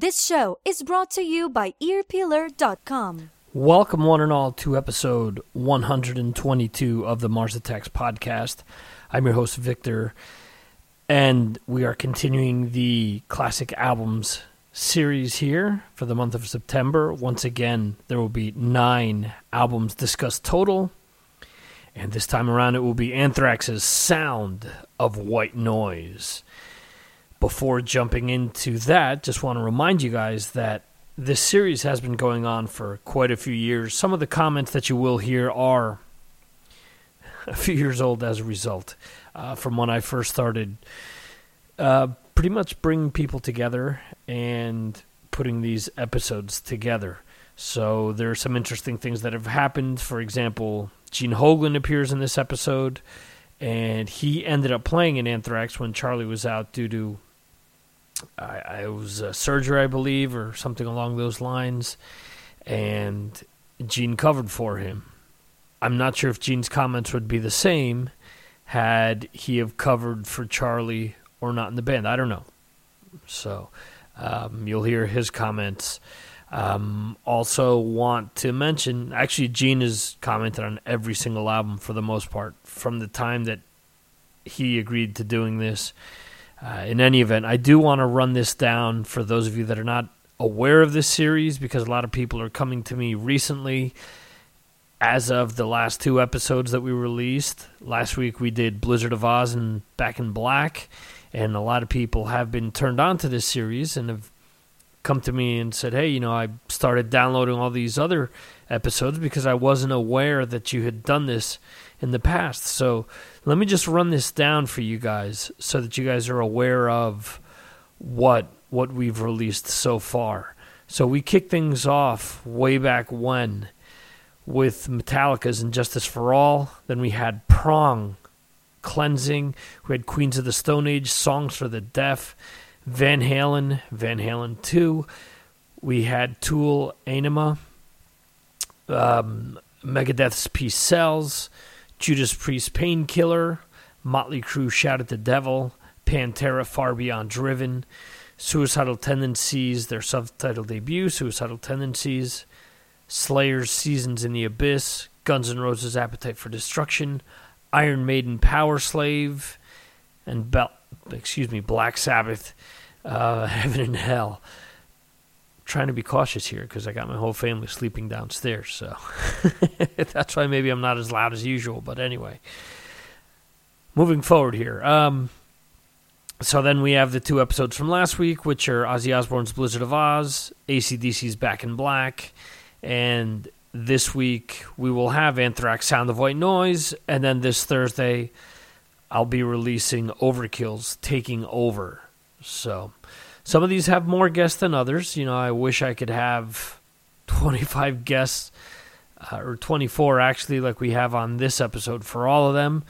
This show is brought to you by earpeeler.com. Welcome, one and all, to episode 122 of the Mars Attacks podcast. I'm your host, Victor, and we are continuing the classic albums series here for the month of September. Once again, there will be nine albums discussed total, and this time around it will be Anthrax's Sound of White Noise. Before jumping into that, just want to remind you guys that this series has been going on for quite a few years. Some of the comments that you will hear are a few years old as a result uh, from when I first started. Uh, pretty much bringing people together and putting these episodes together. So there are some interesting things that have happened. For example, Gene Hoglan appears in this episode, and he ended up playing in Anthrax when Charlie was out due to I, I was a surgery, I believe, or something along those lines, and Gene covered for him. I'm not sure if Gene's comments would be the same had he have covered for Charlie or not in the band. I don't know. So um, you'll hear his comments. Um, also, want to mention actually, Gene has commented on every single album for the most part from the time that he agreed to doing this. Uh, in any event, I do want to run this down for those of you that are not aware of this series because a lot of people are coming to me recently as of the last two episodes that we released. Last week we did Blizzard of Oz and Back in Black, and a lot of people have been turned on to this series and have come to me and said, "Hey, you know, I started downloading all these other episodes because I wasn't aware that you had done this in the past." So, let me just run this down for you guys so that you guys are aware of what what we've released so far. So, we kicked things off way back when with Metallica's And Justice for All, then we had Prong Cleansing. We had Queens of the Stone Age, Songs for the Deaf, Van Halen, Van Halen 2. We had Tool, Anima, um, Megadeth's Peace Sells, Judas Priest, Painkiller, Motley Crue, Shout at the Devil, Pantera, Far Beyond Driven, Suicidal Tendencies, their self-titled debut, Suicidal Tendencies, Slayer's Seasons in the Abyss, Guns N' Roses' Appetite for Destruction, Iron Maiden Powerslave, and Bel- excuse me, Black Sabbath, uh, Heaven and Hell. Trying to be cautious here because I got my whole family sleeping downstairs, so that's why maybe I'm not as loud as usual. But anyway, moving forward here. Um, so then we have the two episodes from last week, which are Ozzy Osbourne's Blizzard of Oz, ACDC's Back in Black, and this week we will have Anthrax Sound of White Noise, and then this Thursday I'll be releasing Overkill's Taking Over. So some of these have more guests than others. You know, I wish I could have 25 guests, uh, or 24 actually, like we have on this episode for all of them.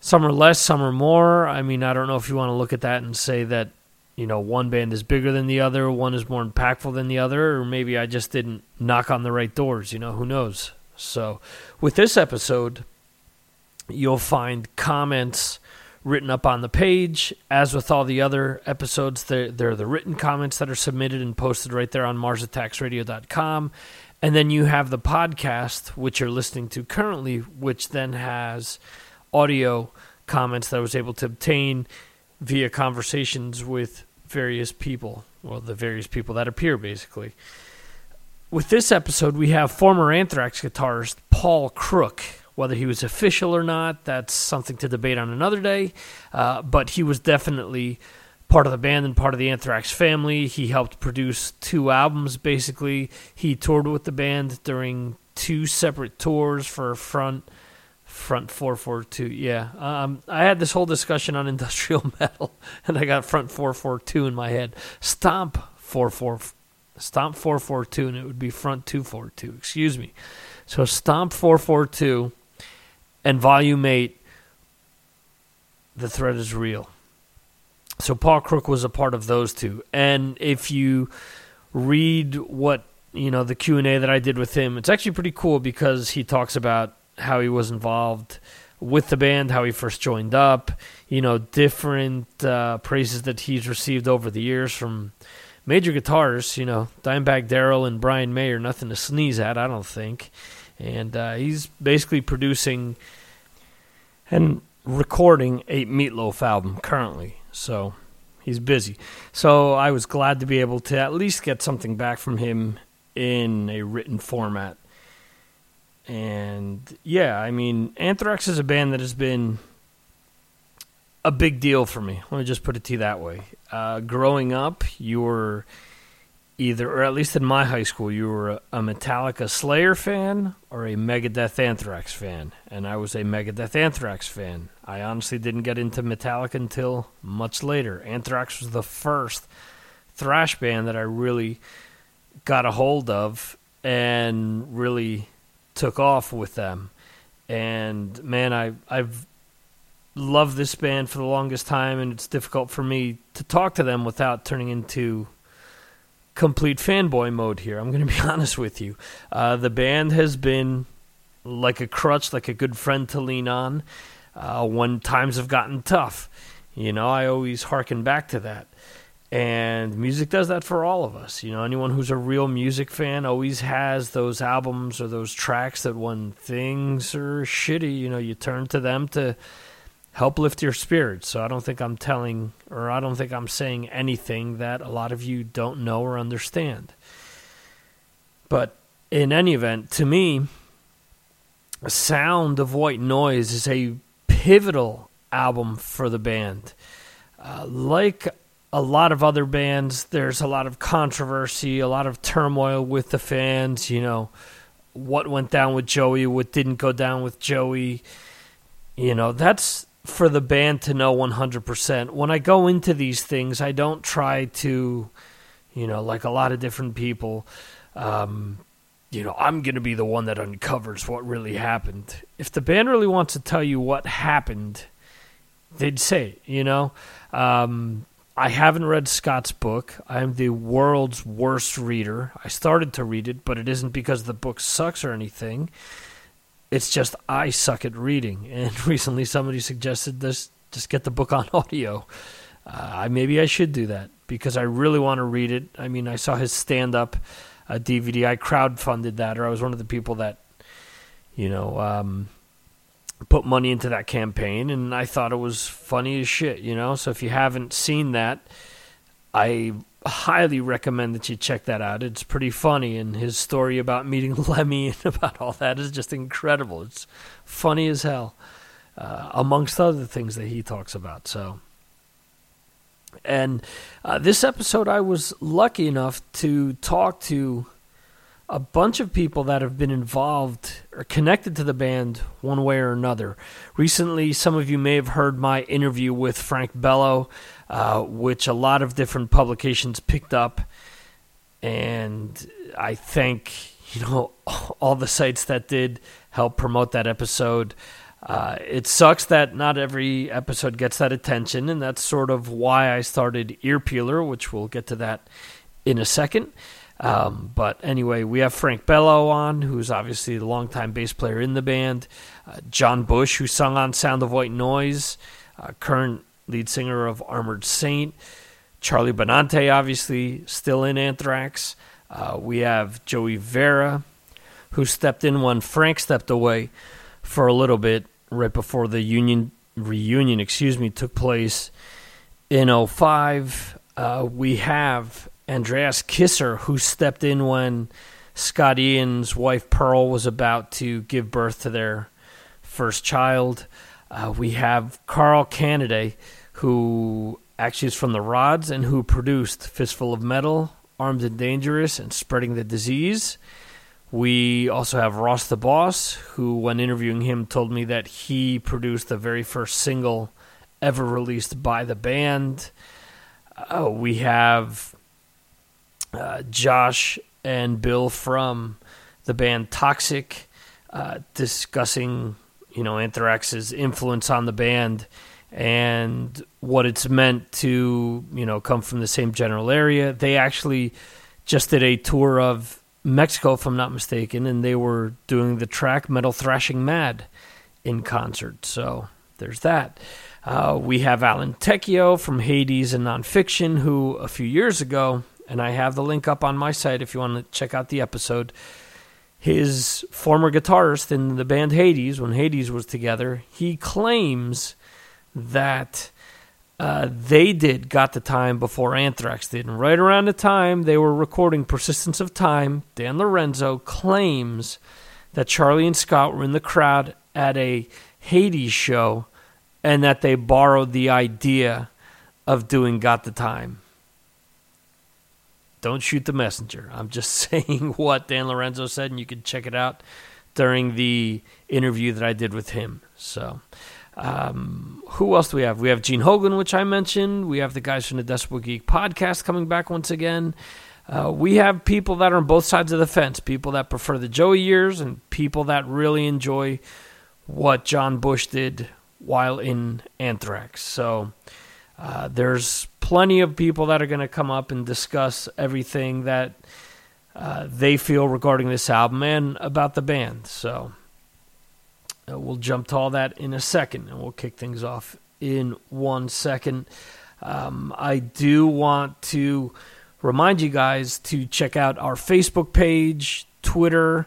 Some are less, some are more. I mean, I don't know if you want to look at that and say that you know, one band is bigger than the other, one is more impactful than the other, or maybe I just didn't knock on the right doors, you know, who knows. So, with this episode, you'll find comments written up on the page. As with all the other episodes, they're, they're the written comments that are submitted and posted right there on MarsAttacksRadio.com. And then you have the podcast, which you're listening to currently, which then has audio comments that I was able to obtain via conversations with various people, well, the various people that appear, basically. With this episode, we have former Anthrax guitarist Paul Crook. Whether he was official or not, that's something to debate on another day. Uh, but he was definitely part of the band and part of the Anthrax family. He helped produce two albums, basically. He toured with the band during two separate tours for front front 442 yeah um, i had this whole discussion on industrial metal and i got front 442 in my head stomp 44 stomp 442 and it would be front 242 excuse me so stomp 442 and volume 8 the threat is real so paul crook was a part of those two and if you read what you know the q&a that i did with him it's actually pretty cool because he talks about how he was involved with the band, how he first joined up, you know, different uh, praises that he's received over the years from major guitarists, you know, Dimebag Darrell and Brian May are nothing to sneeze at, I don't think. And uh, he's basically producing and recording a Meatloaf album currently. So he's busy. So I was glad to be able to at least get something back from him in a written format. And yeah, I mean, Anthrax is a band that has been a big deal for me. Let me just put it to you that way. Uh, growing up, you were either, or at least in my high school, you were a, Metallica Slayer fan or a Megadeth Anthrax fan. And I was a Megadeth Anthrax fan. I honestly didn't get into Metallica until much later. Anthrax was the first thrash band that I really got a hold of and really took off with them. And man, I I've loved this band for the longest time, and it's difficult for me to talk to them without turning into complete fanboy mode here. I'm going to be honest with you. Uh, the band has been like a crutch, like a good friend to lean on uh, when times have gotten tough. You know, I always harken back to that. And music does that for all of us. You know, anyone who's a real music fan always has those albums or those tracks that when things are shitty, you know, you turn to them to help lift your spirits. So I don't think I'm telling or I don't think I'm saying anything that a lot of you don't know or understand. But in any event, to me, Sound of White Noise is a pivotal album for the band. Uh, like a lot of other bands, there's a lot of controversy, a lot of turmoil with the fans. You know, what went down with Joey, what didn't go down with Joey. You know, that's for the band to know 100%. When I go into these things, I don't try to, you know, like a lot of different people, um, you know, I'm going to be the one that uncovers what really happened. If the band really wants to tell you what happened, they'd say it, you know. Um, I haven't read Scott's book. I am the world's worst reader. I started to read it, but it isn't because the book sucks or anything. It's just I suck at reading. And recently somebody suggested this just get the book on audio. Uh, maybe I should do that because I really want to read it. I mean, I saw his stand up uh, DVD. I crowdfunded that, or I was one of the people that, you know, um, put money into that campaign, and I thought it was funny as shit, you know. So if you haven't seen that, I highly recommend that you check that out. It's pretty funny, and his story about meeting Lemmy and about all that is just incredible. It's funny as hell, uh, amongst other things that he talks about. So. And uh, this episode, I was lucky enough to talk to a bunch of people that have been involved or connected to the band one way or another. Recently, some of you may have heard my interview with Frank Bello, uh, which a lot of different publications picked up. And I thank you know all the sites that did help promote that episode. Uh, it sucks that not every episode gets that attention, and that's sort of why I started Ear Peeler, which we'll get to that in a second. Um, but anyway, we have Frank Bello on, who's obviously the longtime bass player in the band. Uh, John Bush, who sung on Sound of White Noise, uh, current lead singer of Armored Saint. Charlie Benante, obviously, still in Anthrax. Uh, we have Joey Vera, who stepped in when Frank stepped away for a little bit right before the union reunion, excuse me, took place in 05. Uh, we have Andreas Kisser, who stepped in when Scott Ian's wife Pearl was about to give birth to their first child. Uh, we have Carl Canedy, who actually is from the Rods and who produced Fistful of Metal, Armed and Dangerous, and Spreading the Disease. We also have Ross the Boss, who, when interviewing him, told me that he produced the very first single ever released by the band. Uh, we have uh, Josh and Bill from the band Toxik uh, discussing, you know, Anthrax's influence on the band and what it's meant to, you know, come from the same general area. They actually just did a tour of Mexico, if I'm not mistaken, and they were doing the track Metal Thrashing Mad in concert. So there's that. Uh, we have Alan Tecchio from Hades and Nonfiction, who a few years ago and I have the link up on my site if you want to check out the episode. His former guitarist in the band Hades, when Hades was together, he claims that uh, they did Got the Time before Anthrax did. And right around the time they were recording Persistence of Time, Dan Lorenzo claims that Charlie and Scott were in the crowd at a Hades show and that they borrowed the idea of doing Got the Time. Don't shoot the messenger. I'm just saying what Dan Lorenzo said, and you can check it out during the interview that I did with him. So, um, who else do we have? We have Gene Hoglan, which I mentioned. We have the guys from the Decibel Geek podcast coming back once again. Uh, we have people that are on both sides of the fence people that prefer the Joey years and people that really enjoy what John Bush did while in Anthrax. So uh, there's plenty of people that are going to come up and discuss everything that uh, they feel regarding this album and about the band. So uh, we'll jump to all that in a second and we'll kick things off in one second. Um, I do want to remind you guys to check out our Facebook page, Twitter.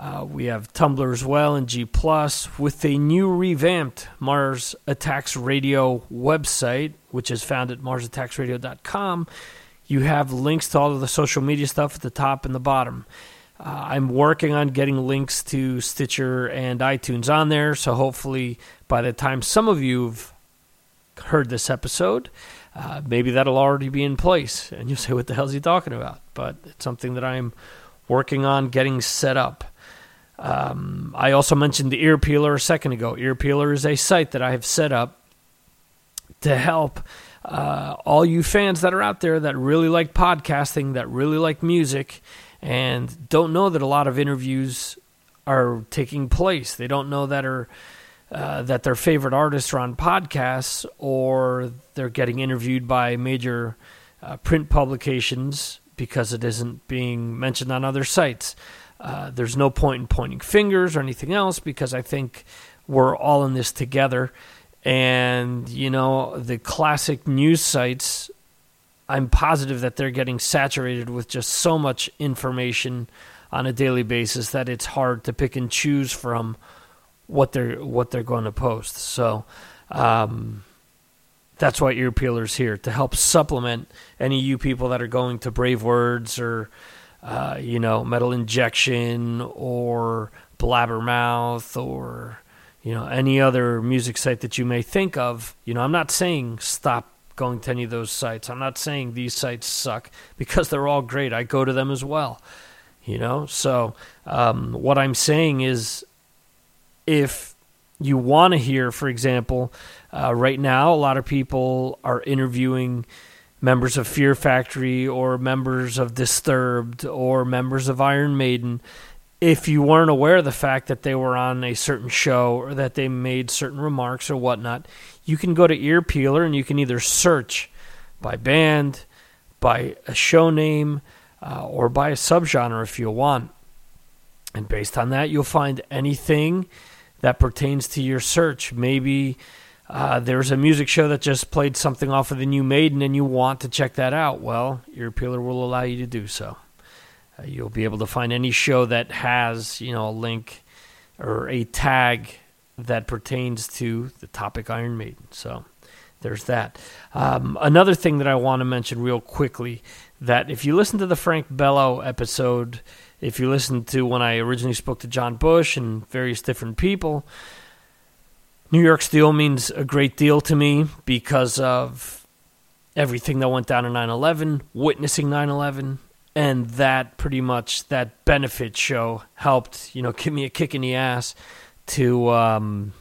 Uh, we have Tumblr as well and G Plus with a new revamped Mars Attacks Radio website, which is found at MarsAttacksRadio.com. You have links to all of the social media stuff at the top and the bottom. Uh, I'm working on getting links to Stitcher and iTunes on there, so hopefully by the time some of you've heard this episode, uh, maybe that'll already be in place, and you'll say, "What the hell is he talking about?" But it's something that I'm working on getting set up. Um, I also mentioned the Ear Peeler a second ago. Ear Peeler is a site that I have set up to help uh, all you fans that are out there that really like podcasting, that really like music, and don't know that a lot of interviews are taking place. They don't know that are uh, that their favorite artists are on podcasts or they're getting interviewed by major uh, print publications because it isn't being mentioned on other sites. Uh, there's no point in pointing fingers or anything else because I think we're all in this together. And, you know, the classic news sites, I'm positive that they're getting saturated with just so much information on a daily basis that it's hard to pick and choose from what they're what they're going to post. So um, that's why Ear Peeler's here to help supplement any you people that are going to Brave Words or uh, you know Metal Injection or Blabbermouth or you know any other music site that you may think of. You know, I'm not saying stop going to any of those sites. I'm not saying these sites suck because they're all great. I go to them as well. You know, so um, what I'm saying is if you want to hear, for example, uh, right now, a lot of people are interviewing members of Fear Factory or members of Disturbed or members of Iron Maiden. If you weren't aware of the fact that they were on a certain show or that they made certain remarks or whatnot, you can go to Ear Peeler and you can either search by band, by a show name, uh, or by a subgenre if you want. And based on that, you'll find anything that pertains to your search. Maybe uh, there's a music show that just played something off of the new Maiden and you want to check that out. Well, Ear Peeler will allow you to do so. Uh, you'll be able to find any show that has, you know, a link or a tag that pertains to the topic Iron Maiden. So there's that. Um, another thing that I want to mention real quickly that if you listen to the Frank Bello episode, if you listen to when I originally spoke to John Bush and various different people, New York Steel means a great deal to me because of everything that went down in 9 11, witnessing 9 11, and that pretty much, that benefit show helped, you know, give me a kick in the ass to, um,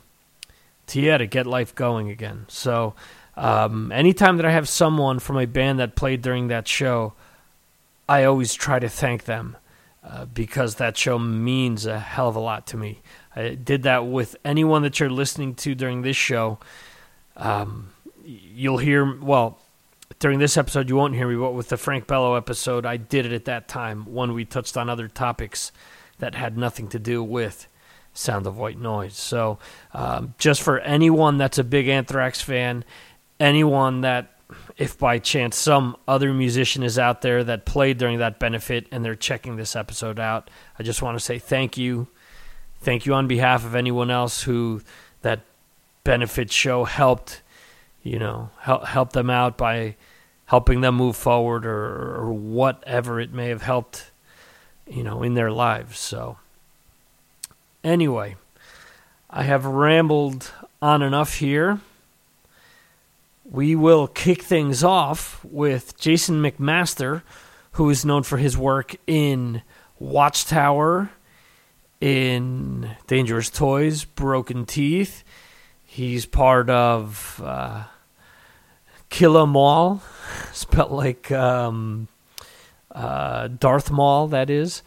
to yeah, to get life going again. So, um, anytime that I have someone from a band that played during that show, I always try to thank them uh, because that show means a hell of a lot to me. I did that with anyone that you're listening to during this show. Um, you'll hear, well, during this episode, you won't hear me, but with the Frank Bello episode, I did it at that time when we touched on other topics that had nothing to do with Sound of White Noise. So, um, just for anyone that's a big Anthrax fan, anyone that if by chance some other musician is out there that played during that benefit and they're checking this episode out, I just want to say thank you. Thank you on behalf of anyone else who that benefit show helped, you know, help help them out by helping them move forward or, or whatever it may have helped, you know, in their lives. So anyway, I have rambled on enough here we will kick things off with Jason McMaster, who is known for his work in Watchtower, in Dangerous Toys, Broken Teeth. He's part of uh, Kill 'Em spelled like um, uh, Darth Maul, that is.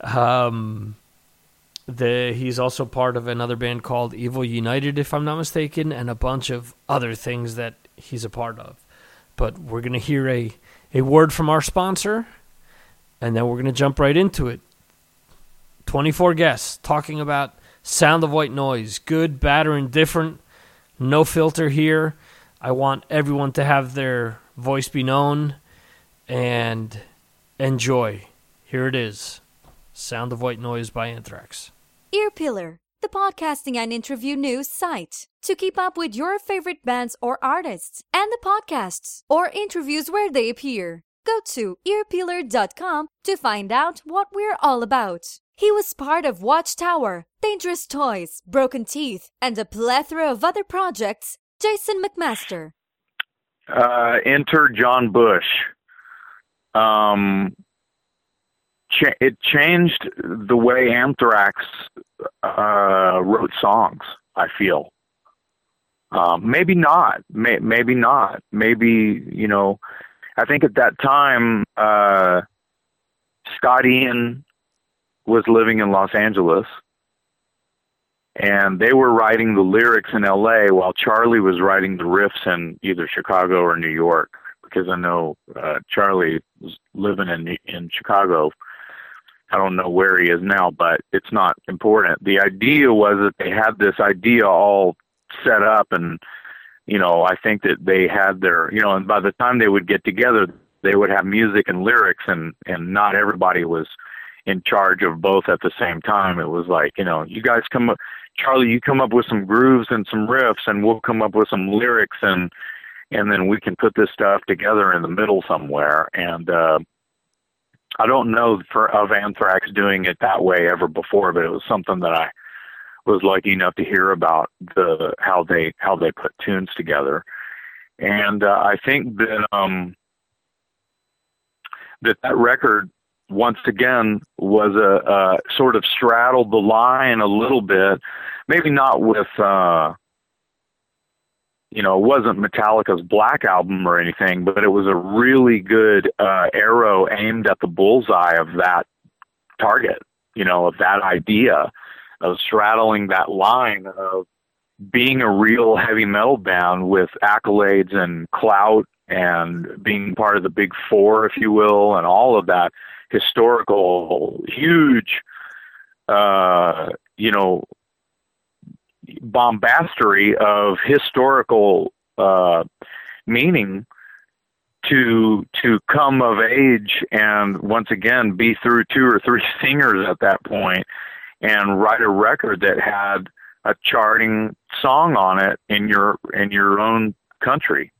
Um, the, he's also part of another band called Evil United, if I'm not mistaken, and a bunch of other things that he's a part of. But we're going to hear a, a word from our sponsor, and then we're going to jump right into it. 24 guests talking about Sound of White Noise, good, bad, or indifferent. No filter here. I want everyone to have their voice be known and enjoy. Here it is Sound of White Noise by Anthrax. Ear Peeler the podcasting and interview news site. To keep up with your favorite bands or artists and the podcasts or interviews where they appear, go to earpeeler.com to find out what we're all about. He was part of Watchtower, Dangerous Toys, Broken Teeth, and a plethora of other projects. Jason McMaster. Uh, enter John Bush. Um, cha- it changed the way Anthrax uh, wrote songs. I feel. Um, maybe not. May- maybe not. Maybe you know. I think at that time, uh, Scott Ian was living in Los Angeles, and they were writing the lyrics in L.A. while Charlie was writing the riffs in either Chicago or New York. Because I know uh, Charlie was living in in Chicago I don't know where he is now, but it's not important. The idea was that they had this idea all set up, and you know, I think that they had their, you know, and by the time they would get together, they would have music and lyrics, and and not everybody was in charge of both at the same time. It was like, you know, you guys come up, Charlie, you come up with some grooves and some riffs, and we'll come up with some lyrics, and and then we can put this stuff together in the middle somewhere. And uh, I don't know for of Anthrax doing it that way ever before, but it was something that I was lucky enough to hear about the how they how they put tunes together, and uh, I think that um that that record once again was a uh, sort of straddled the line a little bit, maybe not with uh you know, it wasn't Metallica's Black album or anything, but it was a really good uh, arrow aimed at the bullseye of that target, you know, of that idea of straddling that line of being a real heavy metal band with accolades and clout and being part of the big four, if you will, and all of that historical, huge, uh, you know, bombastery of historical uh, meaning to to come of age and once again be through two or three singers at that point and write a record that had a charting song on it in your in your own country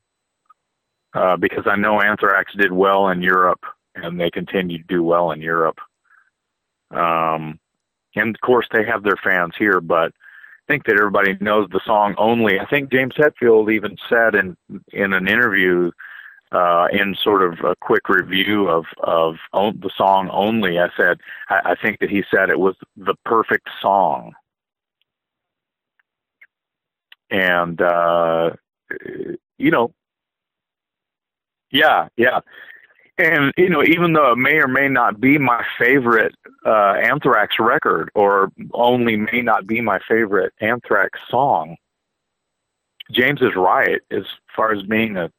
uh, because I know Anthrax did well in Europe and they continue to do well in Europe. Um, and of course they have their fans here, but think that everybody knows the song only. I think James Hetfield even said in in an interview uh, in sort of a quick review of of the song only. I said I, I think that he said it was the perfect song, and uh, you know, yeah, yeah and you know even though it may or may not be my favorite uh anthrax record or only may not be my favorite anthrax song james is right as far as being a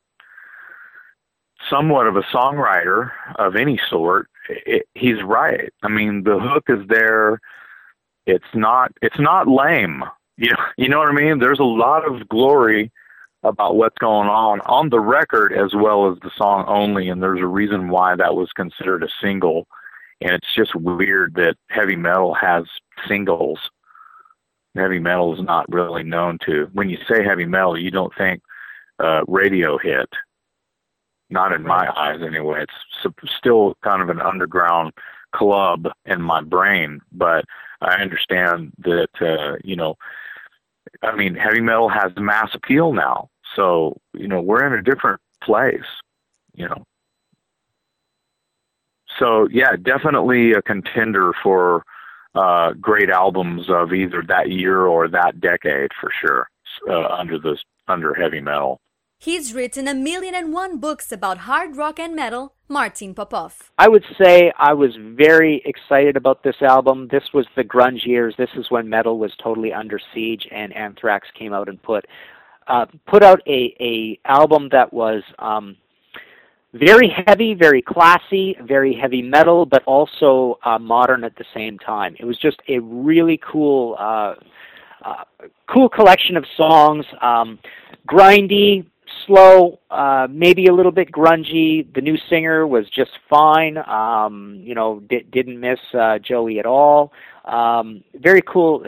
somewhat of a songwriter of any sort it, he's right i mean the hook is there. It's not it's not lame. You know you know what i mean? There's a lot of glory about what's going on on the record as well as the song only, and there's a reason why that was considered a single. And it's just weird that heavy metal has singles. Heavy metal is not really known to. When you say heavy metal, you don't think uh, radio hit. Not in my eyes, anyway. It's still kind of an underground club in my brain, but I understand that uh, you know, I mean, heavy metal has mass appeal now, so you know we're in a different place, you know. So yeah, definitely a contender for uh, great albums of either that year or that decade for sure. Uh, under this under heavy metal. He's written a million and one books about hard rock and metal. Martin Popoff. I would say I was very excited about this album. This was the grunge years. This is when metal was totally under siege, and Anthrax came out and put uh, put out a a album that was um, very heavy, very classy, very heavy metal, but also uh, modern at the same time. It was just a really cool. Uh, uh, cool collection of songs, um, grindy, slow, uh, maybe a little bit grungy. The new singer was just fine. Um, you know, di- didn't miss uh, Joey at all. Um, very cool.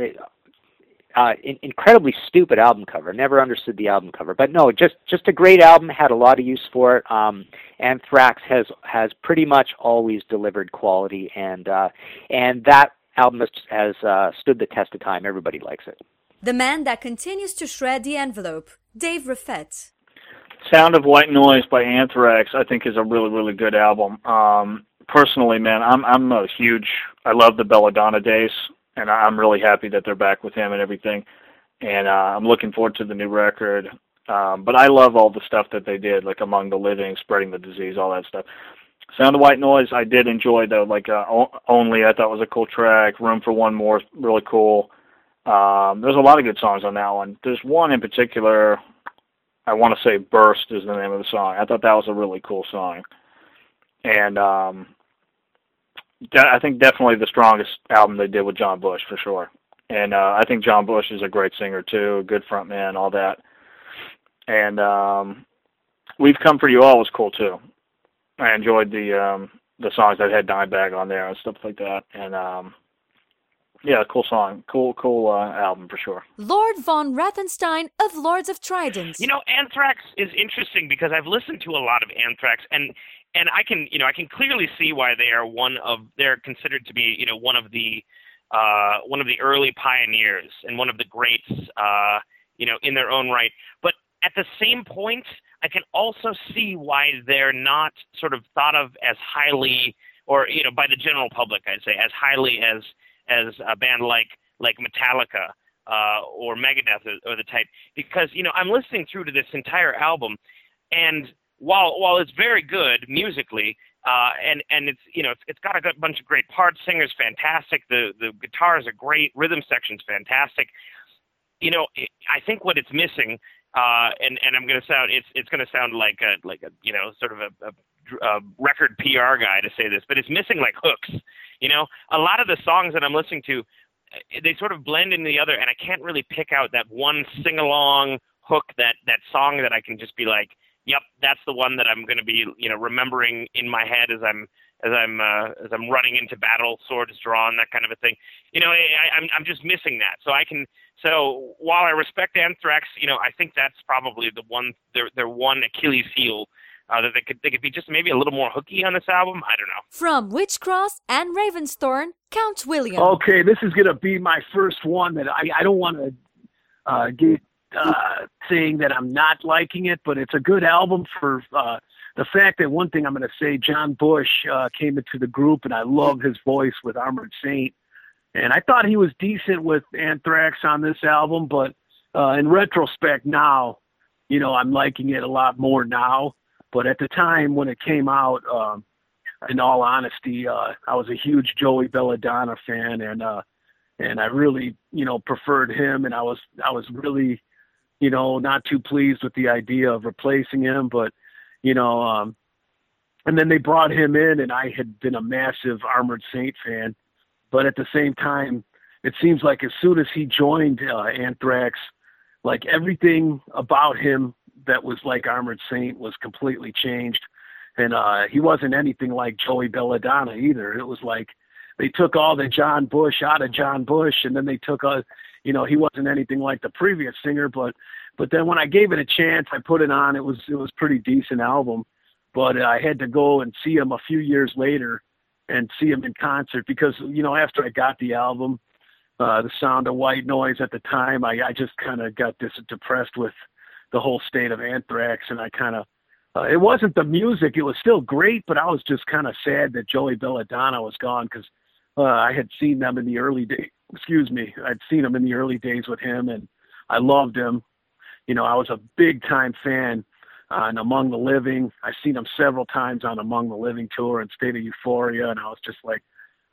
Uh, in- incredibly stupid album cover. Never understood the album cover, but no, just just a great album. Had a lot of use for it. Um, Anthrax has has pretty much always delivered quality, and uh, and that album has, has uh, stood the test of time. Everybody likes it. The man that continues to shred the envelope, Dave Reffett. Sound of White Noise by Anthrax, I think, is a really, really good album. Um, personally, man, I'm I'm a huge. I love the Belladonna days, and I'm really happy that they're back with him and everything. And uh, I'm looking forward to the new record. Um, but I love all the stuff that they did, like Among the Living, Spreading the Disease, all that stuff. Sound of White Noise, I did enjoy though. Like uh, Only, I thought was a cool track. Room for One More, really cool. Um, there's a lot of good songs on that one. There's one in particular I want to say Burst is the name of the song. I thought that was a really cool song. And um I think definitely the strongest album they did with John Bush for sure. And uh I think John Bush is a great singer too, a good front man, all that. And um We've Come For You All was cool too. I enjoyed the um the songs that had Dimebag on there and stuff like that. And um yeah, cool song, cool, cool uh, album for sure. Lord von Wrathenstein of Lords of Trident. You know, Anthrax is interesting because I've listened to a lot of Anthrax, and and I can, you know, I can clearly see why they are one of they're considered to be, you know, one of the uh, one of the early pioneers and one of the greats, uh, you know, in their own right. But at the same point, I can also see why they're not sort of thought of as highly, or you know, by the general public, I'd say, as highly as as a band like like Metallica uh, or Megadeth or, or the type because you know I'm listening through to this entire album, and while while it's very good musically, uh, and and it's you know it's, it's got a good bunch of great parts. Singers fantastic. The the guitars are great. Rhythm section's fantastic. You know, it, I think what it's missing, uh, and and I'm to sound it's it's to sound like a like a you know sort of a, a, a record PR guy to say this, but it's missing like hooks. You know, a lot of the songs that I'm listening to, eh, they sort of blend into the other, and I can't really pick out that one sing along hook, that that song that I can just be like, yep, that's the one that I'm going to be, you know, remembering in my head as I'm as I'm uh, as I'm running into battle, swords drawn, that kind of a thing. You know, I, I'm I'm just missing that. So I can. So while I respect Anthrax, you know, I think that's probably the one their their one Achilles heel uh, that they could they could be just maybe a little more hooky on this album. I don't know. From Witchcross and Ravensthorn, Count William. Okay, this is gonna be my first one that I I don't want to uh, get uh, saying that I'm not liking it, but it's a good album for uh, the fact that one thing I'm going to say, John Bush uh, came into the group, and I love his voice with Armored Saint, and I thought he was decent with Anthrax on this album, but uh, in retrospect now, you know, I'm liking it a lot more now. But at the time when it came out, um, in all honesty, uh, I was a huge Joey Belladonna fan, and uh, and I really, you know, preferred him, and I was I was really, you know, not too pleased with the idea of replacing him, but you know, um, and then they brought him in, and I had been a massive Armored Saint fan, but at the same time, it seems like as soon as he joined uh, Anthrax, like everything about him that was like Armored Saint was completely changed, and uh, he wasn't anything like Joey Belladonna either. It was like they took all the John Bush out of John Bush, and then they took a, you know, he wasn't anything like the previous singer, but but then when I gave it a chance, I put it on. It was it was pretty decent album, but I had to go and see him a few years later, and see him in concert because you know after I got the album, uh, the sound of white noise at the time, I I just kind of got this depressed with the whole state of Anthrax, and I kind of uh, it wasn't the music; it was still great, but I was just kind of sad that Joey Belladonna was gone because uh, I had seen them in the early days. Excuse me, I'd seen him in the early days with him, and I loved him. You know, I was a big time fan on Among the Living. I've seen him several times on Among the Living tour and State of Euphoria, and I was just like,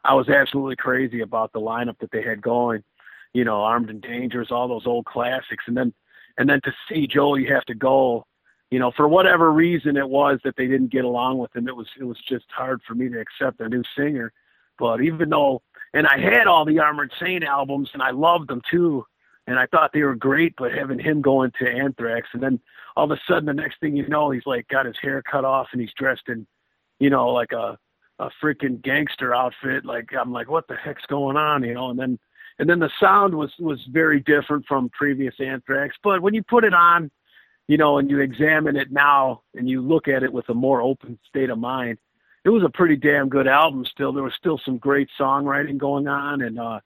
I was absolutely crazy about the lineup that they had going. You know, Armed and Dangerous, all those old classics, and then and then to see Joey have to go, you know, for whatever reason it was that they didn't get along with him. It was it was just hard for me to accept a new singer. But even though, and I had all the Armored Saint albums and I loved them too, and I thought they were great. But having him go into Anthrax, and then all of a sudden the next thing you know, he's like got his hair cut off and he's dressed in, you know, like a a freaking gangster outfit. Like I'm like, what the heck's going on, you know? And then and then the sound was was very different from previous Anthrax. But when you put it on, you know, and you examine it now and you look at it with a more open state of mind, it was a pretty damn good album. Still, there was still some great songwriting going on, and uh,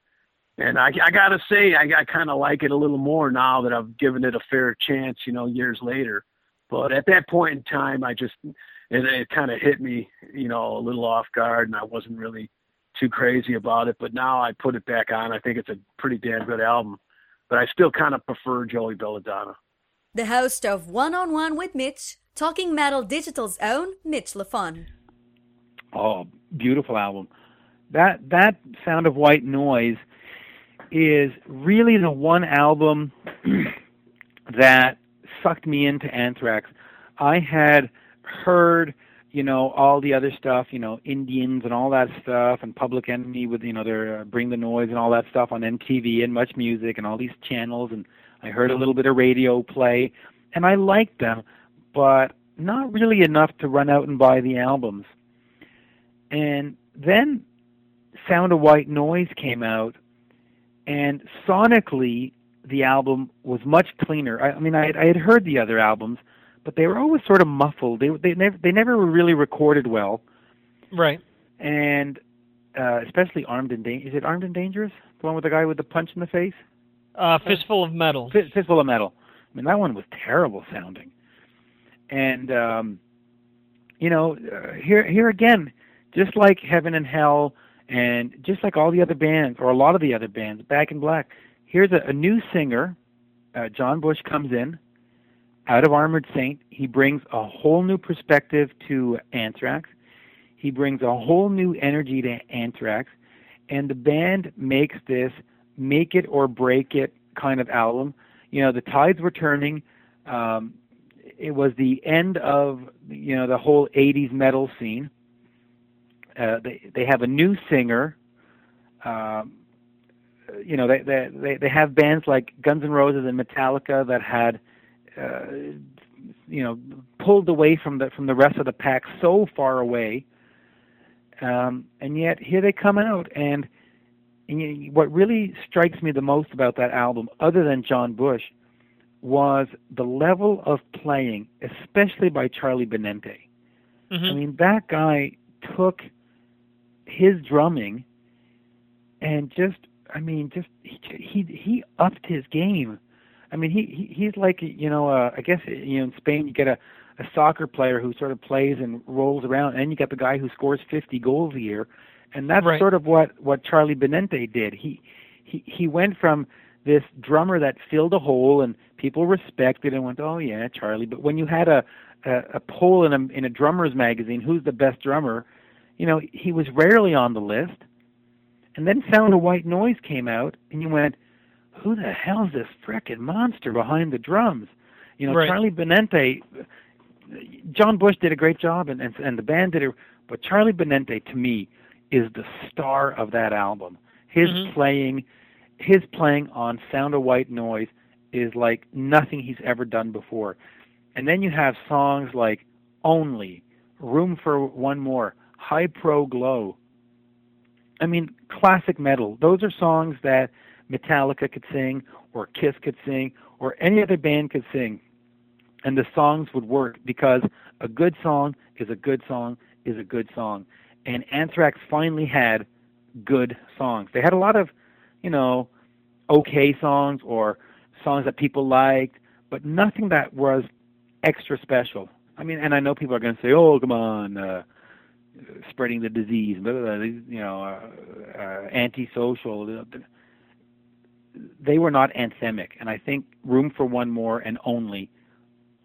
and I, I gotta say, I, I kind of like it a little more now that I've given it a fair chance, you know, years later. But at that point in time, I just it, it kind of hit me, you know, a little off guard, and I wasn't really too crazy about it. But now I put it back on. I think it's a pretty damn good album. But I still kind of prefer Joey Belladonna. The host of One on One with Mitch, Talking Metal Digital's own Mitch Lafon. Oh, beautiful album. That that Sound of White Noise is really the one album that sucked me into Anthrax. I had heard, you know, all the other stuff, you know, Indians and all that stuff, and Public Enemy with, you know, their uh, Bring the Noise and all that stuff on MTV and Much Music and all these channels, and I heard a little bit of radio play, and I liked them, but not really enough to run out and buy the albums. And then Sound of White Noise came out, and sonically, the album was much cleaner. I, I mean, I had, I had heard the other albums, but they were always sort of muffled. They they never they never were really recorded well. Right. And uh, especially Armed and Dangerous. Is it Armed and Dangerous? The one with the guy with the punch in the face? Uh, Fistful of Metal. Fist, Fistful of Metal. I mean, that one was terrible sounding. And um, you know, uh, here here again, just like Heaven and Hell, and just like all the other bands, or a lot of the other bands, Back in Black, here's a, a new singer. Uh, John Bush comes in out of Armored Saint. He brings a whole new perspective to Anthrax. He brings a whole new energy to Anthrax, and the band makes this make it or break it kind of album. You know, the tides were turning. Um, it was the end of you know the whole '80s metal scene uh, they they have a new singer. Um, you know, they, they they have bands like Guns N' Roses and Metallica that had, uh, you know, pulled away from the from the rest of the pack so far away. Um, and yet here they come out, and, and you, what really strikes me the most about that album, other than John Bush, was the level of playing, especially by Charlie Benante. Mm-hmm. I mean, that guy took his drumming and just I mean just he he, he upped his game. I mean he, he he's like you know uh, I guess you know in Spain you get a a soccer player who sort of plays and rolls around and you got the guy who scores 50 goals a year and that's right. sort of what what Charlie Benante did. He he he went from this drummer that filled a hole and people respected and went, "Oh yeah, Charlie." But when you had a a, a poll in a in a drummers magazine, who's the best drummer? You know, he was rarely on the list. And then Sound of White Noise came out, and you went, who the hell's this frickin' monster behind the drums? You know, right. Charlie Benante, John Bush did a great job, and, and and the band did it. But Charlie Benante, to me, is the star of that album. His Mhm. playing, his playing on Sound of White Noise is like nothing he's ever done before. And then you have songs like Only, Room for One More, Hy Pro Glo. I mean, classic metal. Those are songs that Metallica could sing, or Kiss could sing, or any other band could sing. And the songs would work because a good song is a good song is a good song. And Anthrax finally had good songs. They had a lot of, you know, okay songs or songs that people liked, but nothing that was extra special. I mean, and I know people are going to say, "Oh, come on, uh, spreading the disease," blah, blah, blah, you know, uh, uh, antisocial. They were not anthemic, and I think "Room for One More" and "Only"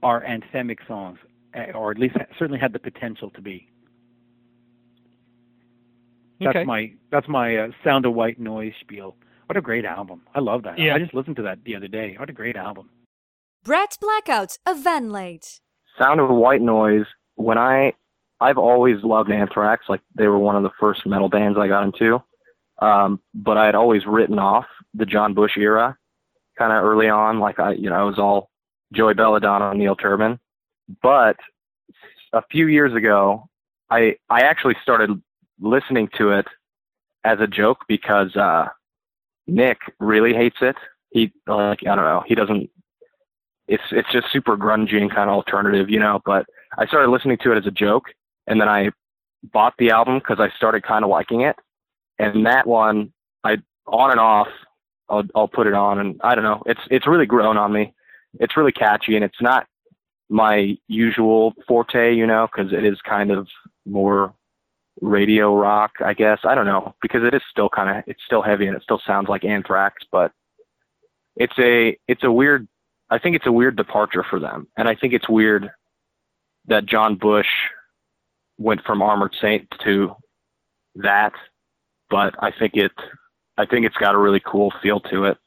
are anthemic songs, eh, or at least certainly had the potential to be. That's Okay. my that's my uh, Sound of White Noise spiel. What a great album! I love that. Yeah. I just listened to that the other day. What a great album! Brett Blackout of Van Late. Sound of White Noise. When I, I've always loved Anthrax. Like they were one of the first metal bands I got into. Um, but I had always written off the John Bush era, kind of early on. Like I, you know, I was all Joey Belladonna, and Neil Turbin. But a few years ago, I I actually started listening to it as a joke because uh, Nick really hates it. He like I don't know. He doesn't it's it's just super grungy and kind of alternative, you know. But I started listening to it as a joke, and then I bought the album because I started kind of liking it. And that one, I on and off, I'll I'll put it on, and I don't know. It's it's really grown on me. It's really catchy, and it's not my usual forte, you know, because it is kind of more radio rock, I guess. I don't know because it is still kind of it's still heavy and it still sounds like Anthrax, but it's a it's a weird I think it's a weird departure for them, and I think it's weird that John Bush went from Armored Saint to that. But I think it, I think it's got a really cool feel to it.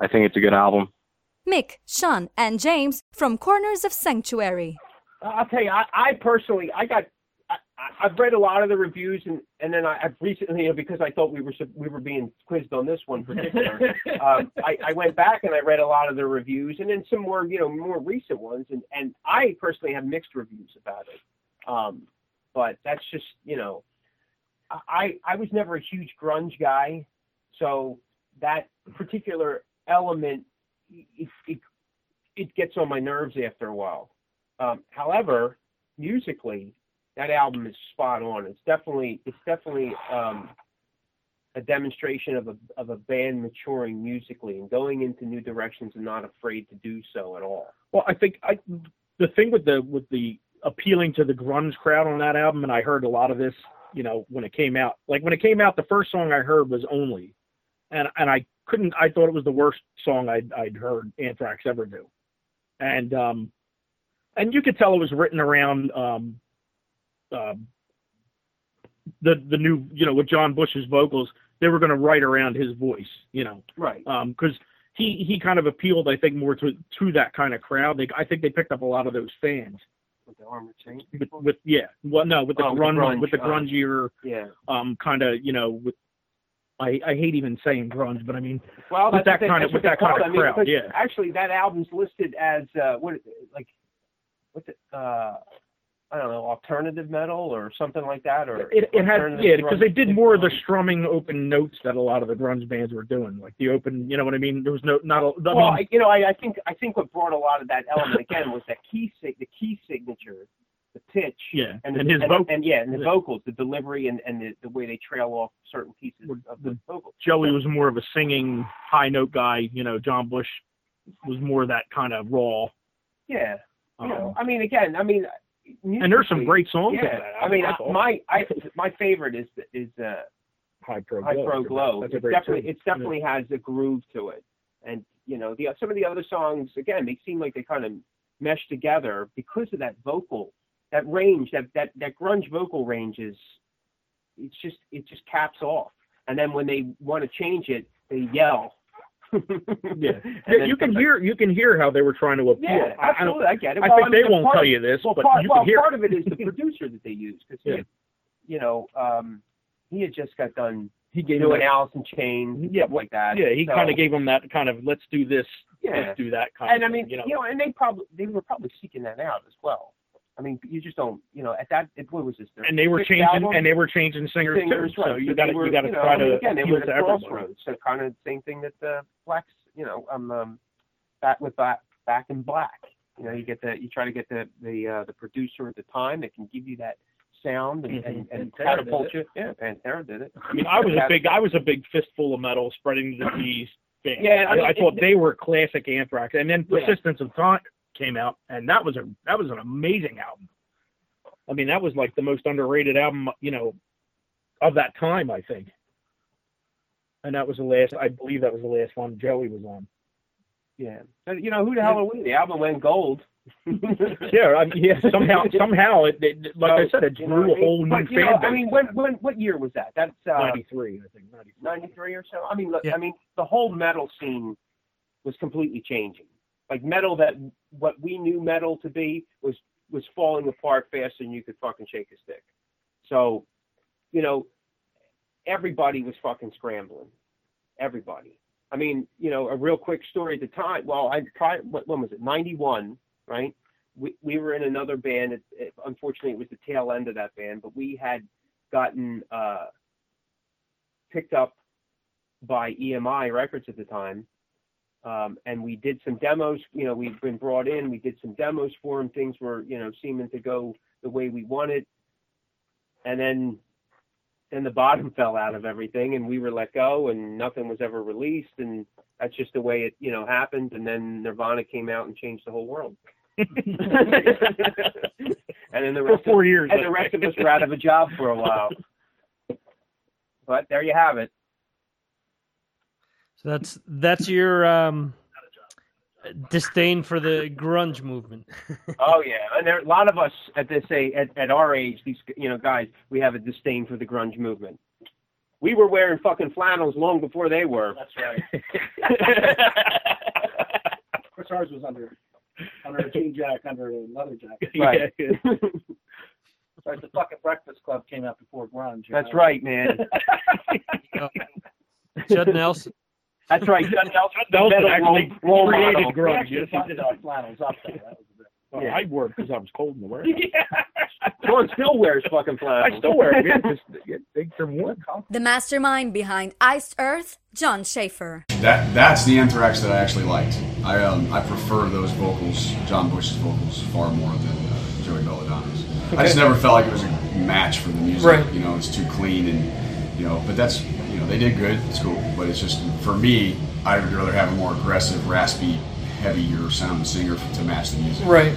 I think it's a good album. Mick, Sean, and James from Corners of Sanctuary. I'll tell you, I, I personally, I got, I, I- I've read a lot of the reviews, and and then I, I've recently, you know, because I thought we were we were being quizzed on this one particular, um, I, I went back and I read a lot of the reviews, and then some more, you know, more recent ones, and and I personally have mixed reviews about it. Um, but that's just, you know, I I was never a huge grunge guy, so that particular element, it, it, it gets on my nerves after a while. Um, however, musically, that album is spot on. It's definitely it's definitely um, a demonstration of a of a band maturing musically and going into new directions and not afraid to do so at all. Well, I think I the thing with the with the appealing to the grunge crowd on that album, and I heard a lot of this, you know, when it came out. Like when it came out, the first song I heard was "Only," and and I couldn't. I thought it was the worst song I'd I'd heard Anthrax ever do, and um, and you could tell it was written around um, um, the the new, you know, with John Bush's vocals. They were going to write around his voice, you know Right. Um, because he he kind of appealed, I think, more to to that kind of crowd. They, I think they picked up a lot of those fans. With the Armored Saint. With, with yeah, well, no, with the Oh, grunge, grunge, with the uh, grungier, Yeah. um, kind of, you know, with I I hate even saying grunge, but I mean, Well, With that kind of- with that kind of it. I mean, crowd, yeah. Actually, that album's listed as uh, what like what's it? Uh, I don't know, alternative metal or something like that, or it it had yeah because they did more of the strumming open notes that a lot of the grunge bands were doing, like the open, you know what I mean? There was no not a, I well, mean, I, you know, I, I think I think what brought a lot of that element again was that key sig- the key signature, the pitch, yeah, and, and, the, his and, vocal. and yeah, and the Yeah. vocals, the delivery, and and the, the way they trail off certain pieces of the vocals. Joey was more of a singing high note guy. You know, John Bush was more that kind of raw. Yeah, you Um, know, I mean, again, I mean, and there's some great songs. Yeah, on that I mean, album, I, my I my favorite is is uh, High Pro High Glow. Pro Glow. That's a It's great definitely tune. it's definitely has a groove to it, and you know the some of the other songs again they seem like they kind of mesh together because of that vocal, that range, that that that grunge vocal range is it's just it just caps off, and then when they want to change it they yell. Yeah, you can hear you can hear how they were trying to appeal. Yeah, I, I don't. absolutely, I, get it. I Well, think mean, they won't tell you this, Well, but part, you well, can hear. part of it is the producer that they use because Yeah. you know um, he had just got done he gave doing him Alice in Chains, Yeah, like that. yeah, he So- kind of gave them that kind of let's do this Yeah. just do that kind and of I mean, thing, you know. you know, and they probably they were probably seeking that out as well. I mean, you just don't, you know, at that. It, what was this? their and they were changing album? and they were changing singers, singers, too. right? So you got to you got to try to again, they were at crossroads. So kind of the same thing that the blacks, you know, um, um back with back back in black. You know, you get the you try to get the the uh, the producer at the time that can give you that sound and and, and Pantera catapult you. Yeah, Pantera did it. I mean, I was a big I was a big fistful of metal spreading the disease fan. Yeah, I mean, I thought it- they were classic Anthrax, and then Yeah. Persistence of Thought came out, and that was a that was an amazing album. I mean, that was like the most underrated album, you know, of that time, I think. And that was the last, I believe that was the last one Joey was on. Yeah, but you know who the hell are we? The album went gold. Yeah, I mean, yeah. Somehow, somehow, it, it like I said, it You know drew what a I whole mean? new fan know, base. I mean, when when what year was that? That's uh, '93, I think. 93. 93 or so. I mean, look, Yeah. I mean, the whole metal scene was completely changing. Like metal that what we knew metal to be was was falling apart faster than you could fucking shake a stick. So, you know, everybody was fucking scrambling. Everybody. I mean, you know, a real quick story at the time. Well, I prior, what when was it? 91, right? We we were in another band. It, it, unfortunately, it was the tail end of that band, but we had gotten uh picked up by EMI Records at the time. Um, and we did some demos, you know, we've been brought in, we did some demos for them. Things were, you know, seeming to go the way we wanted. And then, then the bottom fell out of everything and we were let go and nothing was ever released. And that's just the way it, you know, happened. And then Nirvana came out and changed the whole world. and then the For four of, years. and I the rest of us were out of a job for a while. But there you have it. So that's that's your um, disdain for the grunge movement. Oh yeah, and there a lot of us at this age, at, at our age, these you know guys, we have a disdain for the grunge movement. We were wearing fucking flannels long before they were. That's right. Of course, ours was under under a jean jack, under a leather jacket. Right. Right, the fucking Breakfast Club came out before grunge. That's know? right, man. Judd Nelson. That's right. Judd Nelson, Nelson metal actually role- role created model. Grunge. actually Yes, he did. flannels up there. That was the bit. Well, Yeah. I wore it because I was cold in the warehouse. John still wears fucking flannels. I still wear it. Yeah, just yeah, they- they're. The mastermind behind Iced Earth, Jon Schaffer. That that's the Anthrax that I actually liked. I um, I prefer those vocals, John Bush's vocals, far more than uh, Joey Belladonna's. I just never felt like it was a match for the music. Right. You know, it's too clean and you know. But that's you know they did good. It's cool. But it's just for me, I would rather have a more aggressive, raspy, heavier sound singer to match the music. Right.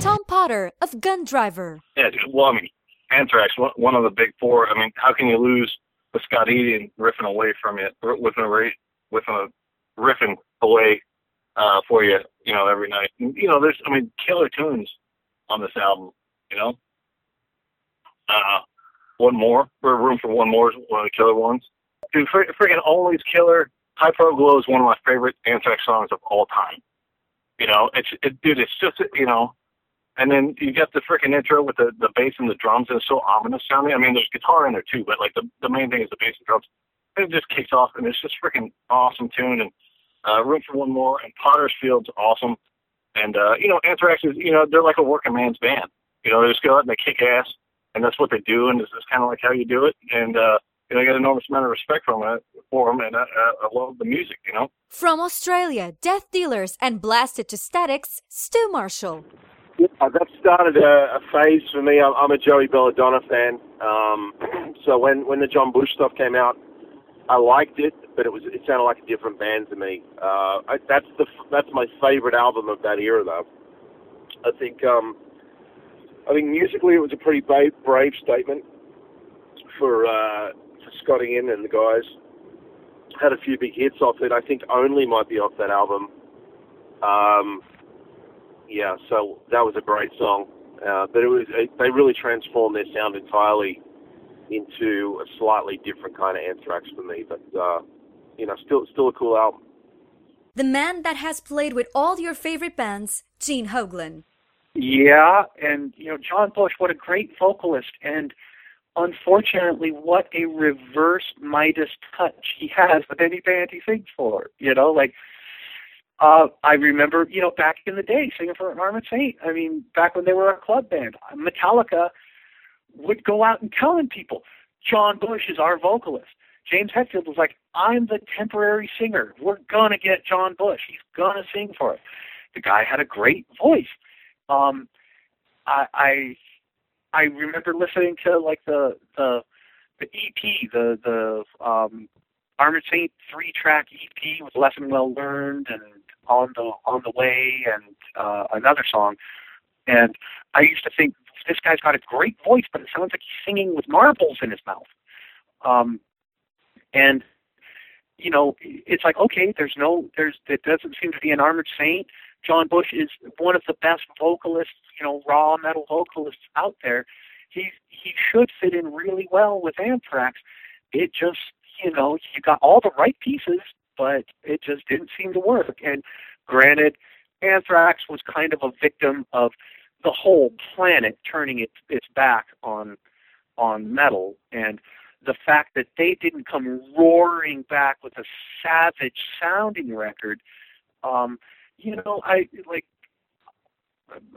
Tom Potter of Gun Driver. Yeah, dude, well, I mean, Anthrax, one one of the big four. I mean, how can you lose with Scott Ian riffing away from it, with a with a riffing away uh, for you, you know, every night. And, you know, there's, I mean, killer tunes on this album. You know, uh, one more, or room for one more is one of the killer ones. Dude, fr- freaking Always Killer. Hy Pro Glo is one of my favorite Anthrax songs of all time. You know, it's it, dude, it's just you know, and then you get the freaking intro with the the bass and the drums, and it's so ominous sounding. I mean, there's guitar in there too, but like the the main thing is the bass and drums. And it just kicks off, and it's just freaking awesome tune. And uh, Room for One More and Potter's Field's awesome. And uh, you know, Anthrax is you know they're like a working man's band. You know, they just go out and they kick ass, and that's what they do, and it's, it's kind of like how you do it. And uh, you know, I got an enormous amount of respect from it for them, and I, I, I love the music. You know. From Australia, Death Dealers and Blasted to Statics, Stu Marshall. Yeah, that started a, a phase for me. I'm, I'm a Joey Belladonna fan. Um, so when when the John Bush stuff came out, I liked it, but it was it sounded like a different band to me. Uh, I, that's the that's my favorite album of that era, though. I think um, I think musically it was a pretty brave, brave statement for uh, for Scott Ian and the guys. Had a few big hits off it. I think Only might be off that album. Um, yeah, so that was a great song. Uh, but it was it, they really transformed their sound entirely into a slightly different kind of Anthrax for me. But uh, you know, still still a cool album. The man that has played with all your favorite bands, Gene Hoglan. Yeah, and you know John Bush, what a great vocalist, and unfortunately, what a reverse Midas touch he has with any band he sings for. You know, like uh, I remember, you know, back in the day, singing for Armored Saint. I mean, back when they were a club band, Metallica would go out and telling people, John Bush is our vocalist. James Hetfield was like, I'm the temporary singer. We're gonna get John Bush. He's gonna sing for us. The guy had a great voice. Um, I, I I remember listening to like the the the EP, the the um, Armored Saint three track EP with Lesson Well Learned and On the On the Way and uh, another song. And I used to think this guy's got a great voice, but it sounds like he's singing with marbles in his mouth. Um, and you know, it's like okay, there's no, there's there doesn't seem to be an Armored Saint. John Bush is one of the best vocalists, you know, raw metal vocalists out there. He he should fit in really well with Anthrax. It just, you know, you got all the right pieces, but it just didn't seem to work. And granted, Anthrax was kind of a victim of the whole planet turning its its back on on metal and the fact that they didn't come roaring back with a savage sounding record um you know, I like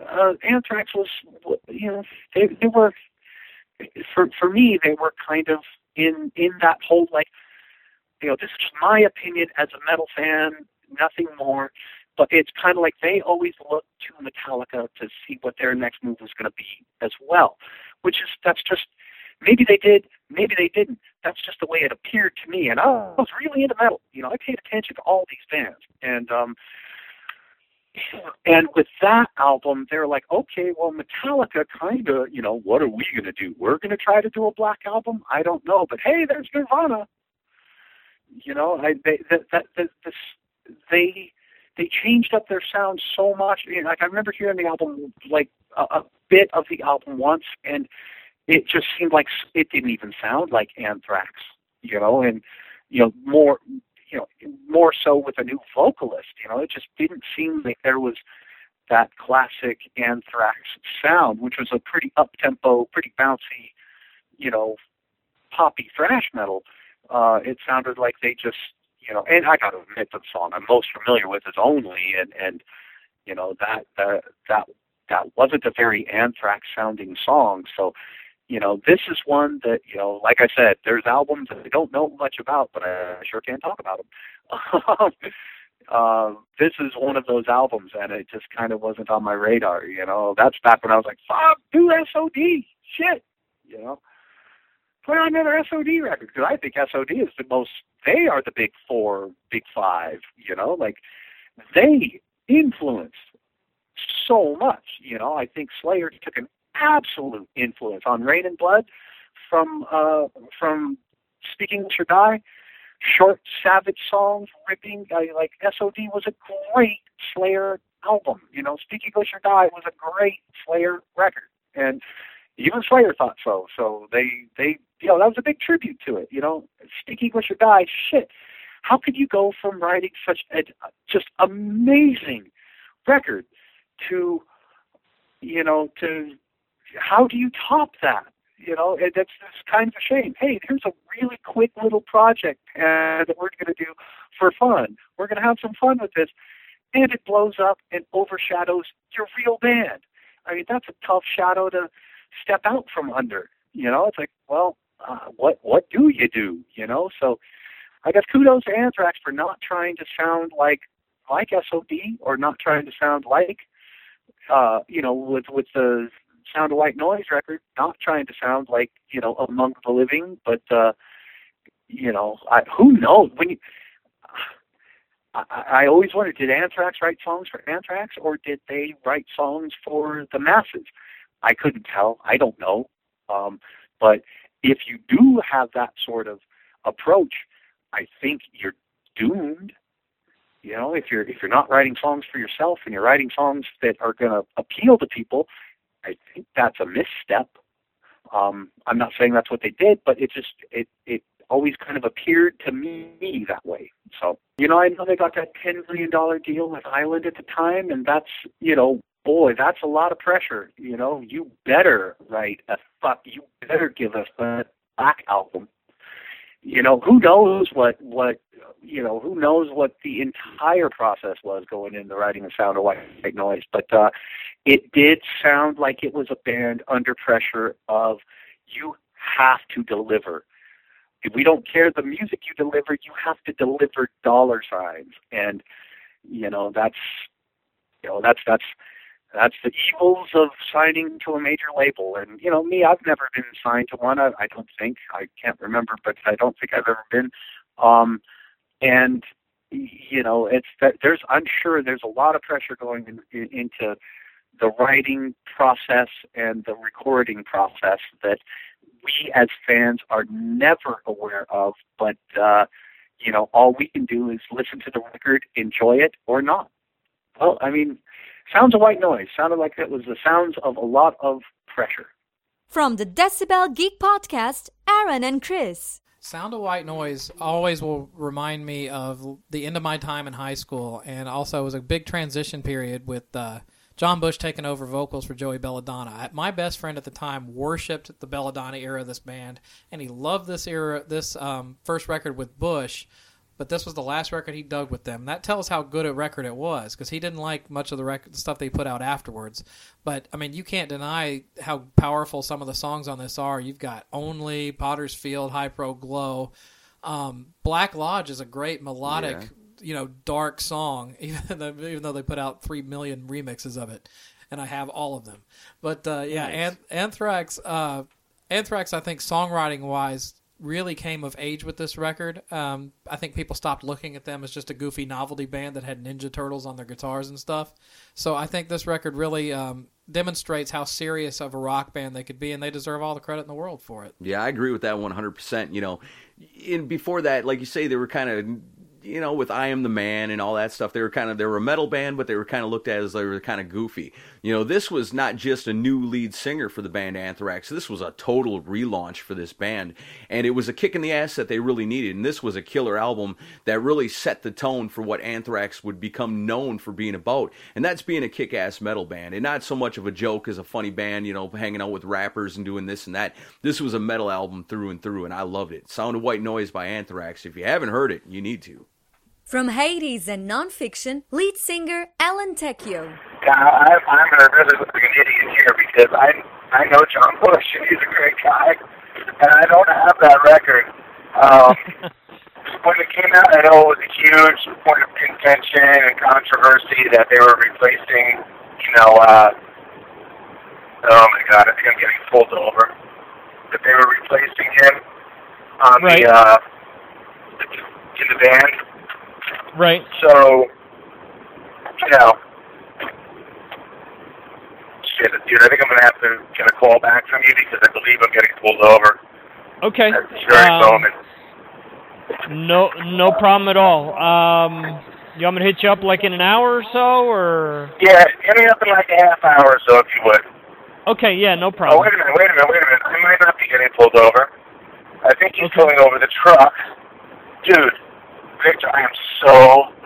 uh, Anthrax was, you know, they they were for for me they were kind of in in that whole like, you know, this is just my opinion as a metal fan, nothing more. But it's kind of like they always looked to Metallica to see what their next move was going to be as well, which is that's just maybe they did, maybe they didn't. That's just the way it appeared to me. And I was really into metal. You know, I paid attention to all these bands, and um, and with that album, they're like, okay, well, Metallica kind of, you know, what are we going to do? We're going to try to do a black album? I don't know, but hey, there's Nirvana. You know, I they that, that, they they changed up their sound so much. You know, like I remember hearing the album like a, a bit of the album once, and it just seemed like it didn't even sound like Anthrax. You know, and you know more you know, more so with a new vocalist. You know, it just didn't seem like there was that classic Anthrax sound, which was a pretty up tempo, pretty bouncy, you know, poppy thrash metal. Uh, it sounded like they just, you know, and I got to admit the song I'm most familiar with is Only, and and you know that that that that wasn't a very Anthrax sounding song, so you know, this is one that, you know, like I said, there's albums that I don't know much about, but I sure can't talk about them. uh, this is one of those albums, and it just kind of wasn't on my radar. You know, that's back when I was like, "Fuck, do SOD, shit," you know. Put on another SOD record because I think SOD is the most. They are the big four, big five. You know, like they influenced so much. You know, I think Slayer took an absolute influence on Raining Blood from uh, from Speak English or Die. Short, savage songs, ripping. I, like SOD was a great Slayer album. You know, Speak English or Die was a great Slayer record, and even Slayer thought so. So they they you know that was a big tribute to it. You know, Speak English or Die. Shit, how could you go from writing such a just amazing record to you know to how do you top that? You know, it, that's, that's kind of a shame. Hey, here's a really quick little project uh, that we're going to do for fun. We're going to have some fun with this, and it blows up and overshadows your real band. I mean, that's a tough shadow to step out from under. You know, it's like, well, uh, what what do you do? You know, so I guess kudos to Anthrax for not trying to sound like like SOD or not trying to sound like uh, you know with with the Sound of White Noise record, not trying to sound like you know Among the Living, but uh, you know, I, who knows when you. I, I always wondered, did Anthrax write songs for Anthrax, or did they write songs for the masses? I couldn't tell. I don't know. Um, but if you do have that sort of approach, I think you're doomed. You know, if you're if you're not writing songs for yourself and you're writing songs that are going to appeal to people, I think that's a misstep. Um, I'm not saying that's what they did, but it just it it always kind of appeared to me that way. So you know, I know they got that ten million dollar deal with Island at the time, and that's you know, boy, that's a lot of pressure. You know, you better write a fuck. You better give us a black album. You know, who knows what what you know, who knows what the entire process was going into writing the sound of white noise, but uh, it did sound like it was a band under pressure of you have to deliver. If we don't care the music you deliver, you have to deliver dollar signs, and you know that's you know that's that's that's the evils of signing to a major label. And you know, me, I've never been signed to one. I, I don't think I can't remember, but I don't think I've ever been. Um, and you know, it's that there's I'm sure there's a lot of pressure going in, in, into the writing process and the recording process that we as fans are never aware of. But uh, you know, all we can do is listen to the record, enjoy it or not. Well, I mean, sounds of white noise sounded like it was the sounds of a lot of pressure. From the Decibel Geek Podcast, Aaron and Chris. Sound of White Noise always will remind me of the end of my time in high school, and also it was a big transition period with uh, John Bush taking over vocals for Joey Belladonna. My best friend at the time worshipped the Belladonna era of this band, and he loved this era, this um, first record with Bush but this was the last record he dug with them. That tells how good a record it was because he didn't like much of the record stuff they put out afterwards. But I mean, you can't deny how powerful some of the songs on this are. You've got Only, Potter's Field, Hy Pro Glo. Um, Black Lodge is a great melodic, yeah. you know, dark song, even though, even though they put out three million remixes of it, and I have all of them. But uh, yeah, nice. Anthrax. Uh, Anthrax, I think songwriting wise, really came of age with this record. Um, I think people stopped looking at them as just a goofy novelty band that had Ninja Turtles on their guitars and stuff. So I think this record really um, demonstrates how serious of a rock band they could be, and they deserve all the credit in the world for it. Yeah, I agree with that 100%. You know, in before that, like you say, they were kind of you know, with I Am the Man and all that stuff, they were kind of they were a metal band, but they were kind of looked at as they were kind of goofy. You know, this was not just a new lead singer for the band Anthrax. This was a total relaunch for this band, and it was a kick in the ass that they really needed. And this was a killer album that really set the tone for what Anthrax would become known for being about, and that's being a kick-ass metal band, and not so much of a joke as a funny band, you know, hanging out with rappers and doing this and that. This was a metal album through and through, and I loved it. Sound of White Noise by Anthrax. If you haven't heard it, you need to. From Hades and nonfiction, lead singer Alan Tecchio. Yeah, I'm, I'm a really like an idiot here because I I know John Bush and he's a great guy, and I don't have that record. Um, when it came out, I know it was a huge point of contention and controversy that they were replacing, you know, uh, oh my god, I think I'm getting pulled over. That they were replacing him on right. the uh, in the band Right. So, you know, shit, dude, I think I'm going to have to get a call back from you because I believe I'm getting pulled over. Okay. At this very um, moment. No, no problem at all. Um, you want me to hit you up like in an hour or so, or? Yeah, hit me up in like a half hour or so, if you would. Okay, yeah, no problem. Oh, wait a minute, wait a minute, wait a minute. I might not be getting pulled over. I think he's okay. pulling over the truck. Dude, Victor, I am so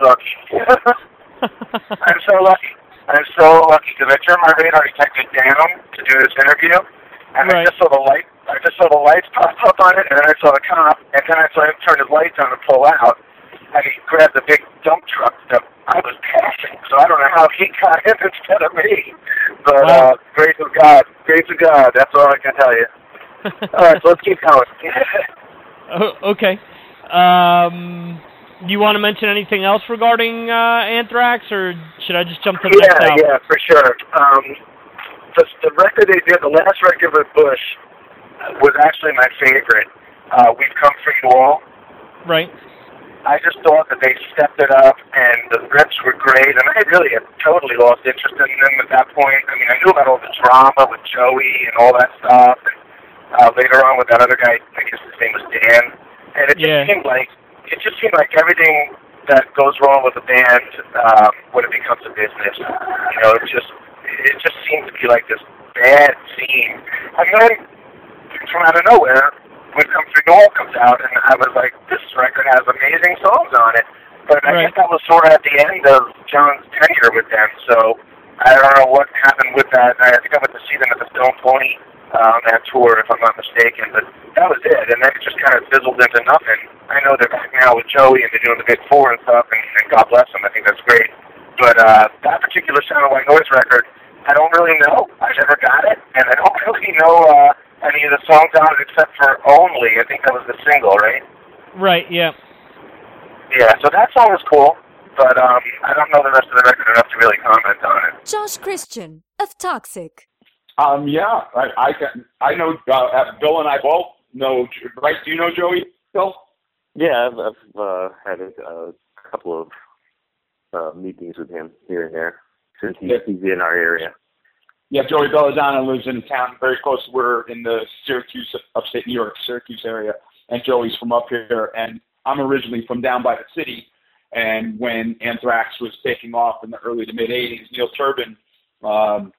lucky. I'm so lucky. I'm so lucky because I turned my radar detector down to do this interview, and right. I just saw the light. I just saw the lights pop up on it, and then I saw the cop, and then I saw him turn his lights on to pull out, and he grabbed the big dump truck that I was passing. So I don't know how he got in instead of me. But wow. uh, grace of God, grace of God. That's all I can tell you. all right, so let's keep going. oh, okay. Um, do you want to mention anything else regarding uh, Anthrax, or should I just jump to the yeah, next album? Yeah, for sure. Um, the, the record they did, the last record with Bush, was actually my favorite. Uh, We've Come For You All. Right. I just thought that they stepped it up, and the riffs were great, and I really had totally lost interest in them at that point. I mean, I knew about all the drama with Joey and all that stuff, and uh, later on with that other guy, I guess his name was Dan, and it just yeah. seemed like it just seemed like everything that goes wrong with a band um, when it becomes a business. You know, it just it just seemed to be like this bad scene. And then from out of nowhere, when Come Through All comes out, and I was like, this record has amazing songs on it. But I guess that was sort of at the end of John's tenure with them. So I don't know what happened with that. I think I went to see them at the Stone Pony on that tour, if I'm not mistaken. But that was it, and then it just kind of fizzled into nothing. I know they're back now with Joey and they're doing the Big Four and stuff, and, and God bless them. I think that's great. But uh, that particular Sound of White Noise record, I don't really know. I never got it, and I don't really know uh, any of the songs on it except for Only. I think that was the single, right? Right. Yeah. Yeah. So that song was cool, but um, I don't know the rest of the record enough to really comment on it. Josh Christian of Toxik. Um, yeah, I I, can, I know uh, Bill and I both know. Right? Do you know Joey? Bill? Yeah, I've, I've uh, had a, a couple of uh, meetings with him here and there since he's, Yeah. he's in our area. Yeah, Joey Belladonna lives in town very close. We're in the Syracuse, upstate New York, Syracuse area, and Joey's from up here. And I'm originally from down by the city. And when Anthrax was taking off in the early to mid '80s, Neil Turbin, um,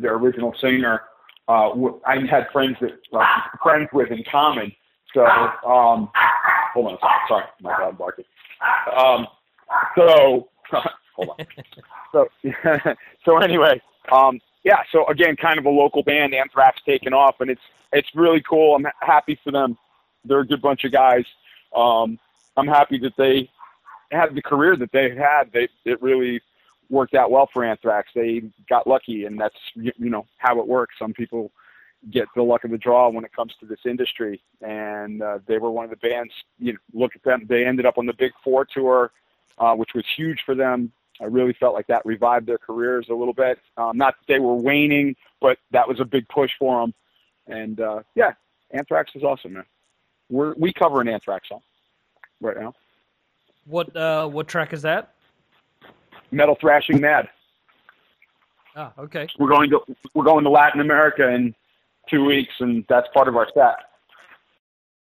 their original singer, uh, I had friends that uh, friends with in common. So, um, hold on, a second. sorry, my dog barking. Um, so, hold on. So, so anyway, um, yeah. So again, kind of a local band, Anthrax taking off, and it's it's really cool. I'm happy for them. They're a good bunch of guys. Um, I'm happy that they had the career that they had. They it really worked out well for Anthrax. They got lucky, and that's you know how it works. Some people get the luck of the draw when it comes to this industry, and uh, they were one of the bands. You know, look at them; they ended up on the Big Four tour, uh, which was huge for them. I really felt like that revived their careers a little bit. Um, not that they were waning, but that was a big push for them. And uh, yeah, Anthrax is awesome, man. We're we cover an Anthrax song right now. What uh what track is that? Metal Thrashing Mad. Ah, okay. We're going to we're going to Latin America in two weeks, and that's part of our set.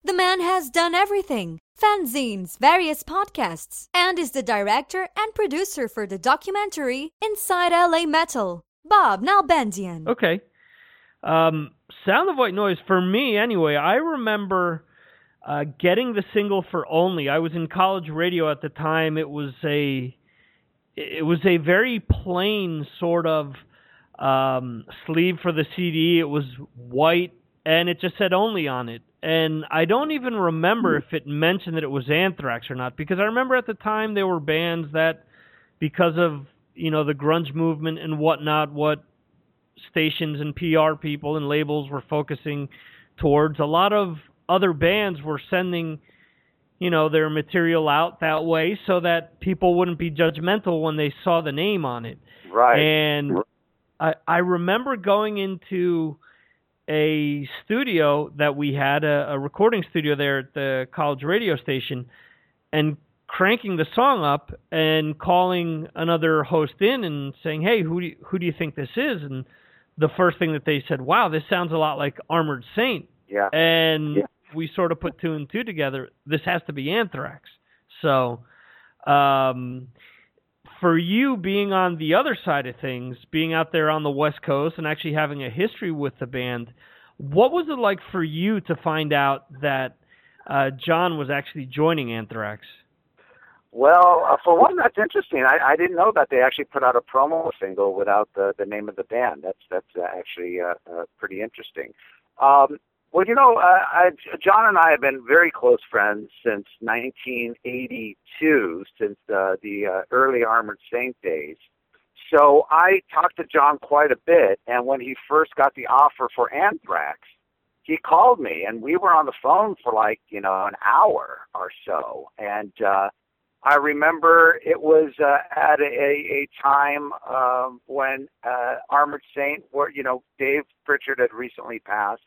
The man has done everything fanzines, various podcasts, and is the director and producer for the documentary Inside LA Metal. Bob Nalbandian. Okay. Um, Sound of White Noise for me anyway. I remember uh, getting the single for Only. I was in college radio at the time. It was a it was a very plain sort of um, sleeve for the CD. It was white and it just said Only on it. And I don't even remember if it mentioned that it was Anthrax or not because I remember at the time there were bands that because of you know the grunge movement and whatnot, what stations and PR people and labels were focusing towards. A lot of other bands were sending, you know, their material out that way so that people wouldn't be judgmental when they saw the name on it. Right. And I I remember going into a studio that we had a, a recording studio there at the college radio station and cranking the song up and calling another host in and saying, "Hey, who do you, who do you think this is?" And the first thing that they said, "Wow, this sounds a lot like Armored Saint." Yeah. And Yeah. We sort of put two and two together. This has to be Anthrax. So, um, for you being on the other side of things, being out there on the West Coast and actually having a history with the band, what was it like for you to find out that uh, John was actually joining Anthrax? Well, uh, for one, that's interesting. I, I didn't know that they actually put out a promo single without the the name of the band. That's that's uh, actually uh, uh, pretty interesting. Um, well, you know, uh, I, John and I have been very close friends since 1982, since uh, the uh, early Armored Saint days. So I talked to John quite a bit, and when he first got the offer for Anthrax, he called me, and we were on the phone for like you know an hour or so, and uh, I remember it was uh, at a, a time um, when uh, Armored Saint, where you know Dave Prichard had recently passed.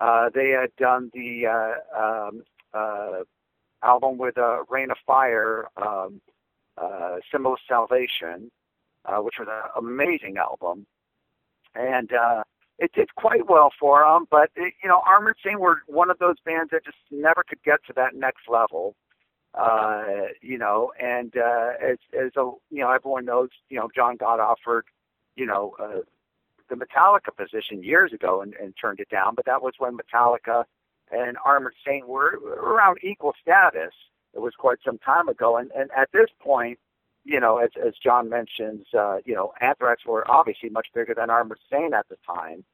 Uh, they had done the uh, um, uh, album with uh, Rain of Fire, um, uh, Symbol of Salvation, uh, which was an amazing album, and uh, it did quite well for them. But it, you know, Armored Saint were one of those bands that just never could get to that next level uh, you know, and uh, as as a you know everyone knows, you know, John got offered, you know, uh, the Metallica position years ago and, and turned it down, but that was when Metallica and Armored Saint were around equal status. It was quite some time ago, and and at this point, you know, as as John mentions, uh, you know, Anthrax were obviously much bigger than Armored Saint at the time.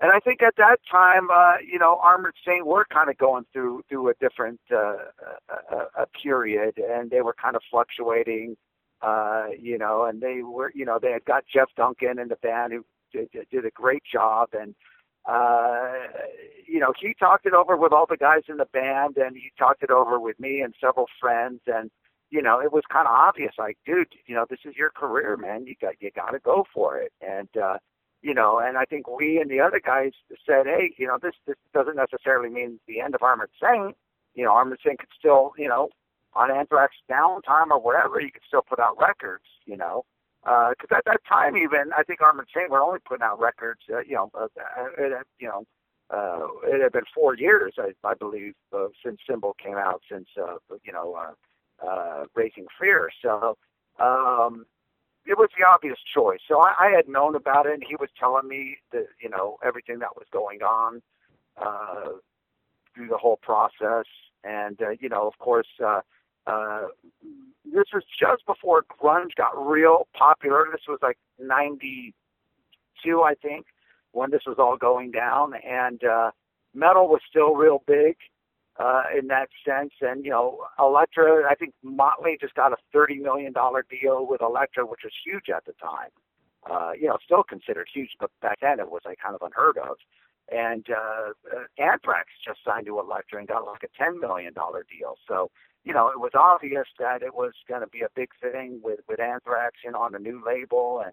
and I think at that time, uh, you know, Armored Saint were kind of going through through a different uh, a, a period, and they were kind of fluctuating, uh, you know, and they were, you know, they had got Jeff Duncan in the band who did, did a great job, and uh, you know, he talked it over with all the guys in the band, and he talked it over with me and several friends, and you know, it was kind of obvious, like, dude, you know, this is your career, man. You got you got to go for it, and uh, you know, and I think we and the other guys said, hey, you know, this this doesn't necessarily mean the end of Armored Saint. You know, Armored Saint could still, you know, on Anthrax downtime or whatever, you could still put out records, you know. Because uh, at that time, even I think Armored Saint were only putting out records. Uh, you know, uh, it, had, you know, uh, it had been four years, I, I believe, uh, since Symbol came out, since uh, you know, uh, uh, Raising Fear. So um, it was the obvious choice. So I, I had known about it, and he was telling me that you know everything that was going on uh, through the whole process, and uh, you know, of course. Uh, uh, this was just before grunge got real popular. This was like '92, I think, when this was all going down, and uh, metal was still real big uh, in that sense. And you know, Elektra, I think Motley just got a thirty million dollar deal with Elektra, which was huge at the time. Uh, you know, still considered huge, but back then it was like kind of unheard of. And uh, uh, Anthrax just signed to Elektra and got like a ten million dollar deal. So you know, it was obvious that it was going to be a big thing with with Anthrax, know, on a new label and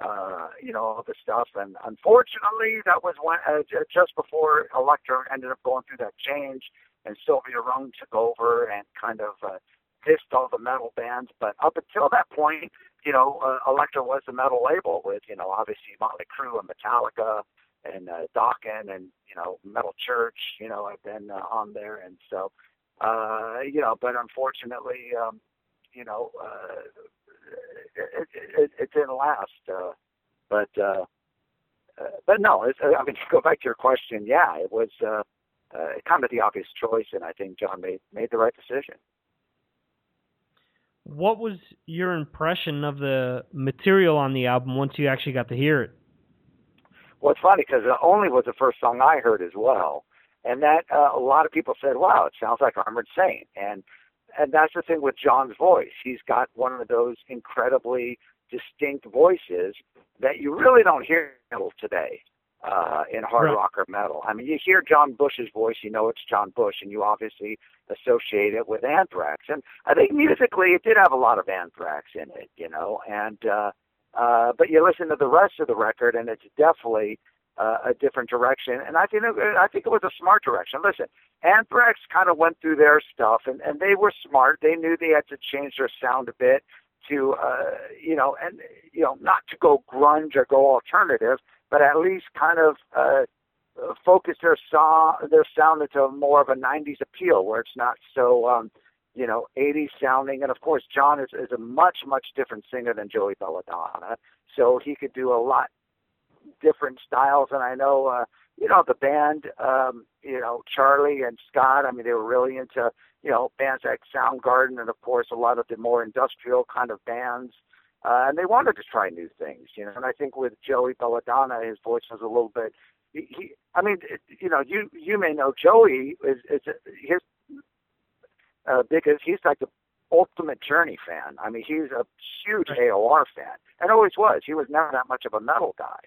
uh, you know all the stuff. And unfortunately, that was when uh, just before Elektra ended up going through that change, and Sylvia Rhone took over and kind of uh, pissed all the metal bands. But up until that point, you know, uh, Elektra was the metal label with you know obviously Motley Crue and Metallica and uh, Dokken and you know Metal Church, you know, have been uh, on there, and so uh, you know, but unfortunately, um, you know, uh, it, it, it didn't last. Uh, but uh, uh, but no, it's, I mean, to go back to your question, yeah, it was uh, uh, kind of the obvious choice, and I think John made made the right decision. What was your impression of the material on the album once you actually got to hear it? Well, it's funny because it "Only" was the first song I heard as well, and that uh, a lot of people said, "Wow, it sounds like Armored Saint." And and that's the thing with John's voice. He's got one of those incredibly distinct voices that you really don't hear today uh, in hard right. rock or metal. I mean, you hear John Bush's voice, you know it's John Bush, and you obviously associate it with Anthrax. And I think musically, it did have a lot of Anthrax in it, you know. And uh, uh, but you listen to the rest of the record, and it's definitely uh, a different direction. And I think it, I think it was a smart direction. Listen, Anthrax kind of went through their stuff, and and they were smart. They knew they had to change their sound a bit to uh, you know, and you know, not to go grunge or go alternative, but at least kind of uh, focus their song their sound into more of a '90s appeal, where it's not so. um you know, 80s sounding, and of course, John is, is a much, much different singer than Joey Belladonna, so he could do a lot different styles. And I know, uh, you know, the band, um, you know, Charlie and Scott. I mean, they were really into, you know, bands like Soundgarden, and of course, a lot of the more industrial kind of bands. Uh, and they wanted to try new things, you know. And I think with Joey Belladonna, his voice was a little bit. He, he I mean, it, you know, you you may know Joey is is his uh, because he's like the ultimate Journey fan. I mean, he's a huge AOR fan, and always was. He was never that much of a metal guy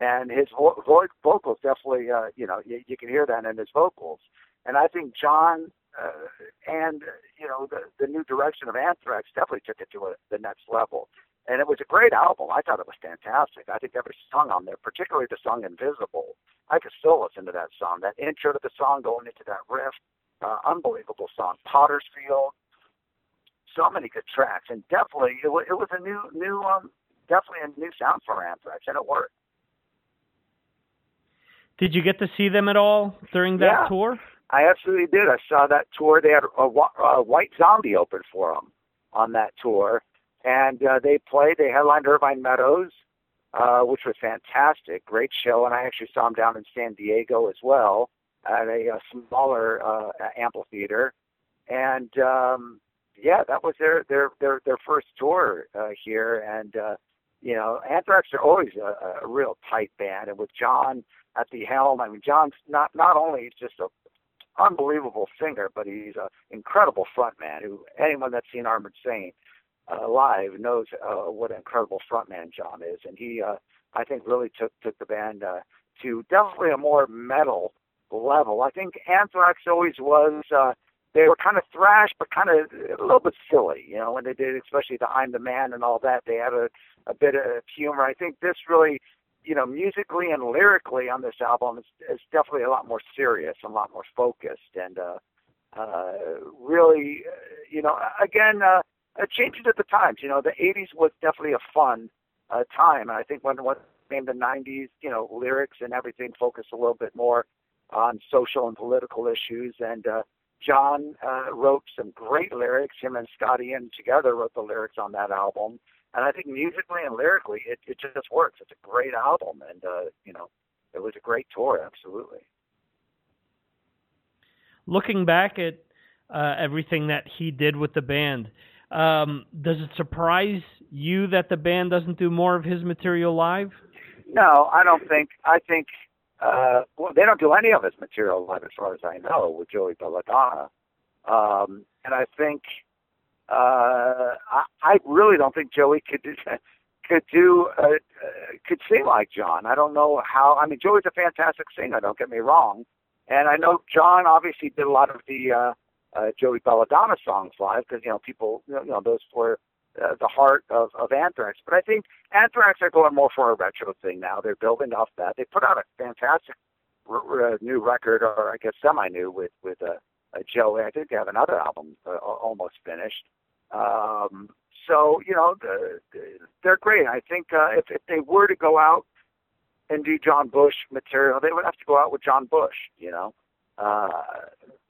and his vo- vo- vocals definitely, uh, you know, you, you can hear that in his vocals. And I think John uh, and you know the the new direction of Anthrax definitely took it to a, the next level. And it was a great album. I thought it was fantastic. I think every song on there, particularly the song "Invisible," I could still listen to that song. That intro to the song, going into that riff, uh, unbelievable song. Potter's Field, so many good tracks, and definitely it, w- it was a new, new, um, definitely a new sound for Anthrax, and it worked. Did you get to see them at all during that Yeah. tour? I absolutely did. I saw that tour. They had a, a White Zombie open for them on that tour, and uh, they played. They headlined Irvine Meadows, uh, which was fantastic, great show. And I actually saw them down in San Diego as well at a, a smaller uh, amphitheater. And um, yeah, that was their their their their first tour uh, here. And uh, you know, Anthrax are always a, a real tight band, and with John at the helm. I mean, John's not not only just a unbelievable singer, but he's an incredible frontman. Who anyone that's seen Armored Saint uh, live knows uh, what an incredible frontman John is, and he, uh, I think, really took took the band uh, to definitely a more metal level. I think Anthrax always was. Uh, they were kind of thrash, but kind of a little bit silly, you know, when they did, especially the "I'm the Man" and all that. They had a, a bit of humor. I think this really, you know, musically and lyrically on this album is, is definitely a lot more serious, and a lot more focused, and uh, uh, really, uh, you know, again, uh, changes at the times. You know, the '80s was definitely a fun uh, time, and I think when what came the '90s, you know, lyrics and everything focused a little bit more on social and political issues, and uh, John uh, wrote some great lyrics. Him and Scotty Ian together wrote the lyrics on that album, and I think musically and lyrically, it, it just works. It's a great album, and uh, you know, it was a great tour. Absolutely. Looking back at uh, everything that he did with the band, um, does it surprise you that the band doesn't do more of his material live? No, I don't think. I think uh, well, they don't do any of his material live, as far as I know, with Joey Belladonna. Um, and I think uh, I, I really don't think Joey could do, could do uh, uh, could sing like John. I don't know how. I mean, Joey's a fantastic singer. Don't get me wrong. And I know John obviously did a lot of the uh, uh, Joey Belladonna songs live because you know people you know, you know those were uh, the heart of, of Anthrax. But I think Anthrax are going more for a retro thing now. They're building off that. They put out a fantastic r- r- new record, or I guess semi-new, with with uh, uh, Joey. I think they have another album uh, almost finished. Um, so you know the, the, they're great. I think uh, if if they were to go out and do John Bush material, they would have to go out with John Bush. You know. Uh,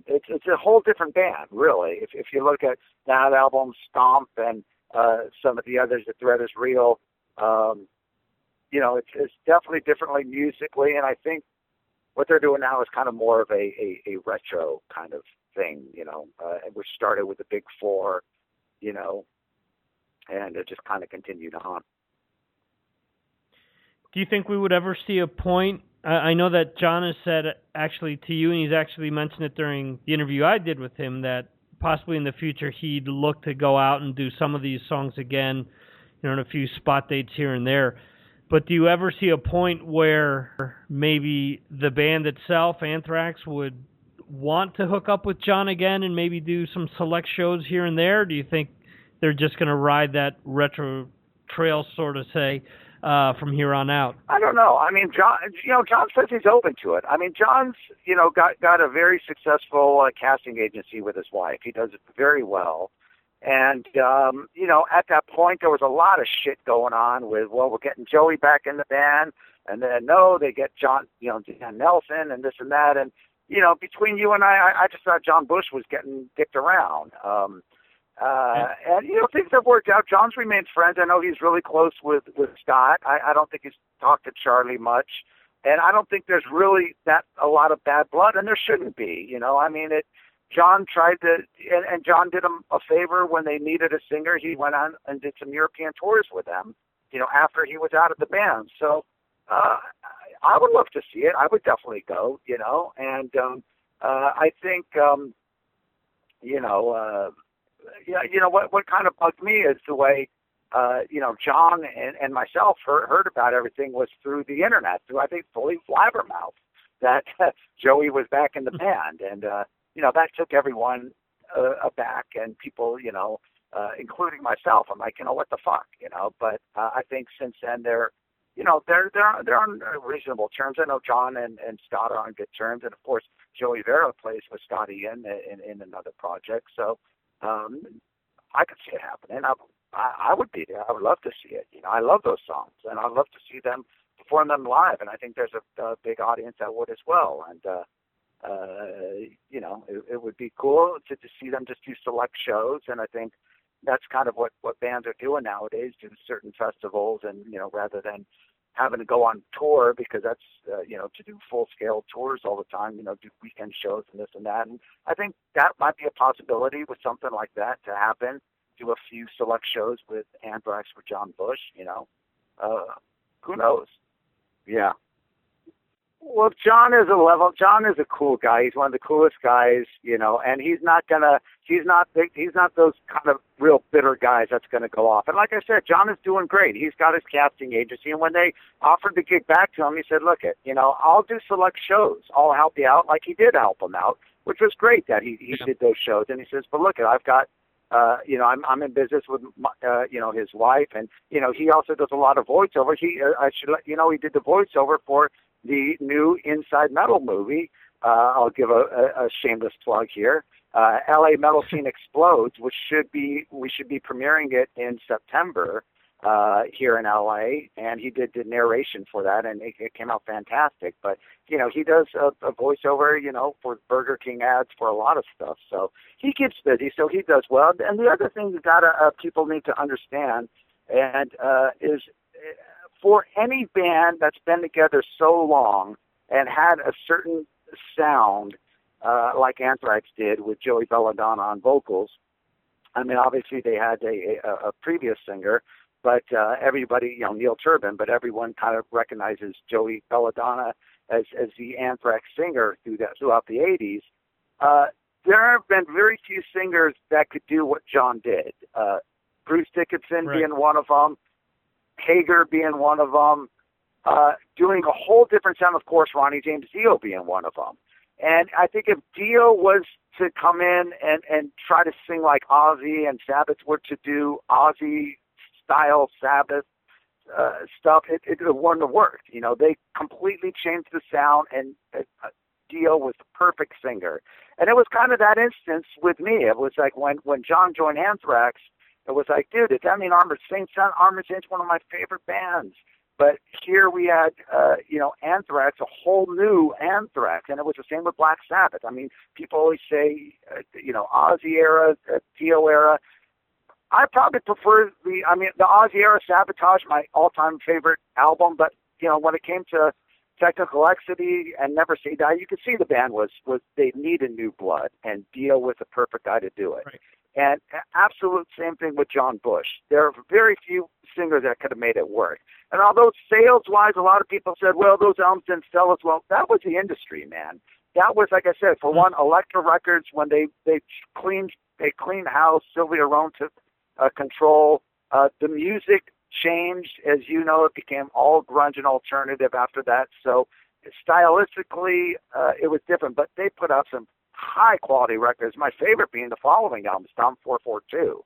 it's it's a whole different band, really. If if you look at that album, Stomp, and uh, some of the others, The Threat is Real. Um, you know, it's, it's definitely differently musically, and I think what they're doing now is kind of more of a, a, a retro kind of thing, you know, uh, which started with the Big Four, you know, and it just kind of continued on. Do you think we would ever see a point? I know that John has said actually to you, and he's actually mentioned it during the interview I did with him that possibly in the future he'd look to go out and do some of these songs again, you know, in a few spot dates here and there. But do you ever see a point where maybe the band itself, Anthrax, would want to hook up with John again and maybe do some select shows here and there? Do you think they're just going to ride that retro trail, sort of say, uh, from here on out? I don't know. I mean, John, you know, John says he's open to it. I mean, John's, you know, got got a very successful uh, casting agency with his wife. He does it very well. And um, you know, at that point, there was a lot of shit going on with, well, we're getting Joey back in the band, and then no, they get John, you know, Dan Nelson, and this and that, and you know, between you and I, I, I just thought John Bush was getting dicked around. Um, uh, and you know things have worked out. John's remained friends. I know he's really close with with Scott. I, I don't think he's talked to Charlie much, and I don't think there's really that a lot of bad blood, and there shouldn't be. You know, I mean it. John tried to, and, and John did them a favor when they needed a singer. He went on and did some European tours with them. You know, after he was out of the band. So uh, I would love to see it. I would definitely go. You know, and um, uh, I think um, you know. Uh, yeah, you know what what kind of bugged me is the way uh, you know John and, and myself heard, heard about everything was through the internet, through I think fully Blabbermouth that Joey was back in the band, and uh, you know that took everyone uh, aback, and people, you know, uh, including myself. I'm like, you know, what the fuck, you know. But uh, I think since then they're, you know, they're they're they're on reasonable terms. I know John and and Scott are on good terms, and of course Joey Vera plays with Scotty in in, in another project. So um, I could see it happening. I, I, I would be there. I would love to see it. You know, I love those songs, and I'd love to see them perform them live. And I think there's a, a big audience that would as well. And uh, uh, you know, it, it would be cool to, to see them just do select shows. And I think that's kind of what what bands are doing nowadays, do certain festivals, and you know, rather than having to go on tour because that's uh, you know to do full scale tours all the time you know do weekend shows and this and that and i think that might be a possibility with something like that to happen do a few select shows with anthrax for john bush you know uh who knows yeah Well, John is a level. John is a cool guy. He's one of the coolest guys, you know, and he's not gonna. He's not. He's not those kind of real bitter guys that's gonna go off. And like I said, John is doing great. He's got his casting agency, and when they offered to get back to him, he said, "Look, it, you know, I'll do select shows. I'll help you out." Like he did help him out, which was great that he he did those shows. And he says, "But look, it, I've got." Uh, you know, I'm I'm in business with my, uh, you know his wife, and you know he also does a lot of voiceover. He uh, I should let you know he did the voiceover for the new Inside Metal movie. Uh, I'll give a, a, a shameless plug here. Uh, LA Metal Scene Explodes, which should be we should be premiering it in September uh, here in LA, and he did the narration for that, and it, it came out fantastic. But you know, he does a, a voiceover, you know, for Burger King ads for a lot of stuff, so he keeps busy, so he does well. And the other thing that gotta uh, people need to understand, and uh, is for any band that's been together so long and had a certain sound, uh, like Anthrax did with Joey Belladonna on vocals. I mean, obviously they had a, a, a previous singer, but uh, everybody, you know, Neil Turbin, but everyone kind of recognizes Joey Belladonna as as the Anthrax singer through that throughout the '80s. Uh, there have been very few singers that could do what John did. Uh, Bruce Dickinson Right. being one of them, Hagar being one of them, uh, doing a whole different sound. Of course, Ronnie James Dio being one of them. And I think if Dio was to come in and and try to sing like Ozzy and Sabbath were to do Ozzy style Sabbath uh, stuff, it, it wouldn't have worked. You know, they completely changed the sound, and uh, Dio was the perfect singer. And it was kind of that instance with me. It was like when when John joined Anthrax, it was like, dude, that mean Armored Saint? Sound Armored Saint's one of my favorite bands. But here we had, uh, you know, Anthrax, a whole new Anthrax, and it was the same with Black Sabbath. I mean, people always say, uh, you know, Ozzy era, uh, Dio era. I probably prefer the, I mean, the Ozzy era Sabotage, my all-time favorite album. But you know, when it came to Technical Ecstasy and Never Say Die, you could see the band was was they needed new blood, and Dio was the perfect guy to do it. And absolute same thing with John Bush. There are very few singers that could have made it work. And although sales wise, a lot of people said, well, those albums didn't sell as well. That was the industry, man. That was, like I said, for one, Elektra Records, when they, they cleaned, they cleaned house, Sylvia Rhone took uh, control. Uh, the music changed. As you know, it became all grunge and alternative after that. So stylistically, uh, it was different, but they put out some high quality records. My favorite being the following album, Stomp 442.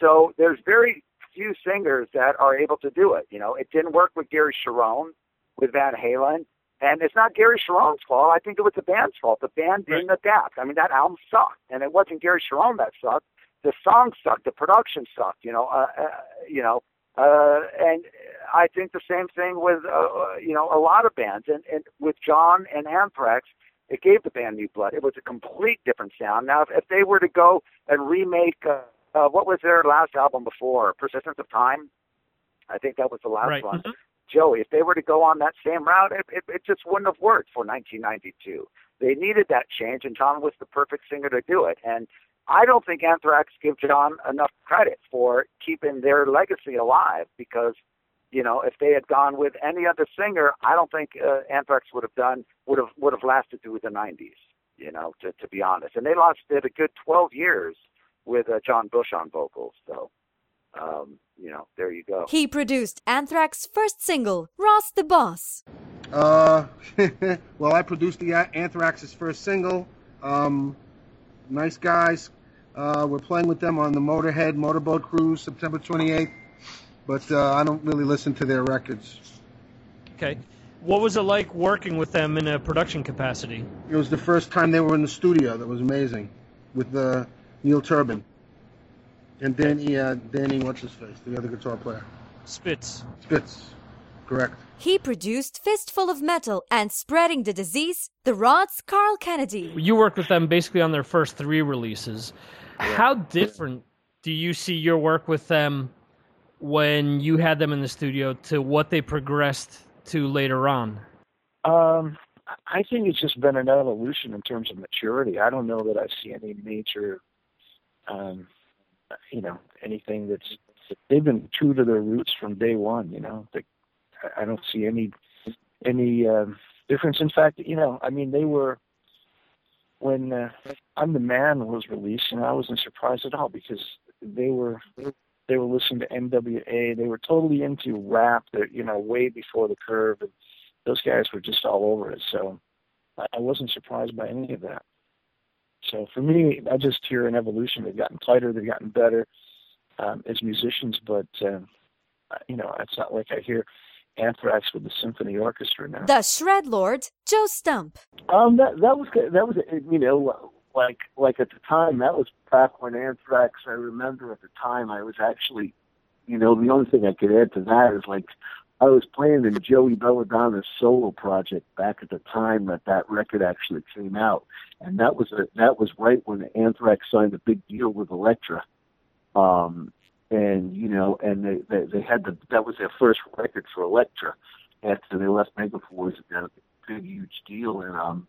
So there's very few singers that are able to do it. You know, it didn't work with Gary Cherone, with Van Halen, and it's not Gary Cherone's fault. I think it was the band's fault. The band didn't adapt. I mean, that album sucked, and it wasn't Gary Cherone that sucked. The song sucked. The production sucked. You know, uh, uh, you know, uh, and I think the same thing with uh, uh, you know a lot of bands, and, and with John and Anthrax, it gave the band new blood. It was a complete different sound. Now, if, if they were to go and remake, uh, uh, what was their last album before? Persistence of Time. I think that was the last Right. one. Joey, if they were to go on that same route, it, it, it just wouldn't have worked for 1992. They needed that change, and John was the perfect singer to do it. And I don't think Anthrax give John enough credit for keeping their legacy alive because, you know, if they had gone with any other singer, I don't think uh, Anthrax would have done would have would have lasted through the 90s. You know, to to be honest, and they lost it a good 12 years with uh, John Bush on vocals. So, um, you know, there you go. He produced Anthrax's first single, Ross the Boss. Uh, well, I produced the Anthrax's first single. Um, nice guys. Uh, we're playing with them on the Motorhead Motorboat Cruise, September 28th. But uh, I don't really listen to their records. Okay. What was it like working with them in a production capacity? It was the first time they were in the studio. That was amazing, with uh, Neil Turbin and Danny. Uh, Danny, what's his face? The other guitar player. Spitz. Spitz. Correct. He produced Fistful of Metal and Spreading the Disease, The Rod's Carl Canedy. You worked with them basically on their first three releases. How different do you see your work with them when you had them in the studio to what they progressed to later on? Um, I think it's just been an evolution in terms of maturity. I don't know that I see any major, um, you know, anything that's. They've been true to their roots from day one. You know, they, I- don't see any any um, difference. In fact, you know, I mean, they were when uh, "I'm the Man" was released, and I wasn't surprised at all because they were they were listening to NWA. They were totally into rap. That you know, way before the curve, and those guys were just all over it. So I I wasn't surprised by any of that. So for me, I just hear an evolution. They've gotten tighter. They've gotten better um, as musicians, but uh, you know, it's not like I hear Anthrax with the symphony orchestra now. The Shred Lord, Joe Stump. Um, that that was that was you know like like at the time that was back when Anthrax. I remember at the time I was actually, you know, the only thing I could add to that is like I was playing in Joey Belladonna's solo project back at the time that that record actually came out, and that was a, that was right when Anthrax signed a big deal with Elektra. Um, and you know, and they, they they had the that was their first record for Elektra after they left Megaforce. It got a big huge deal, and um,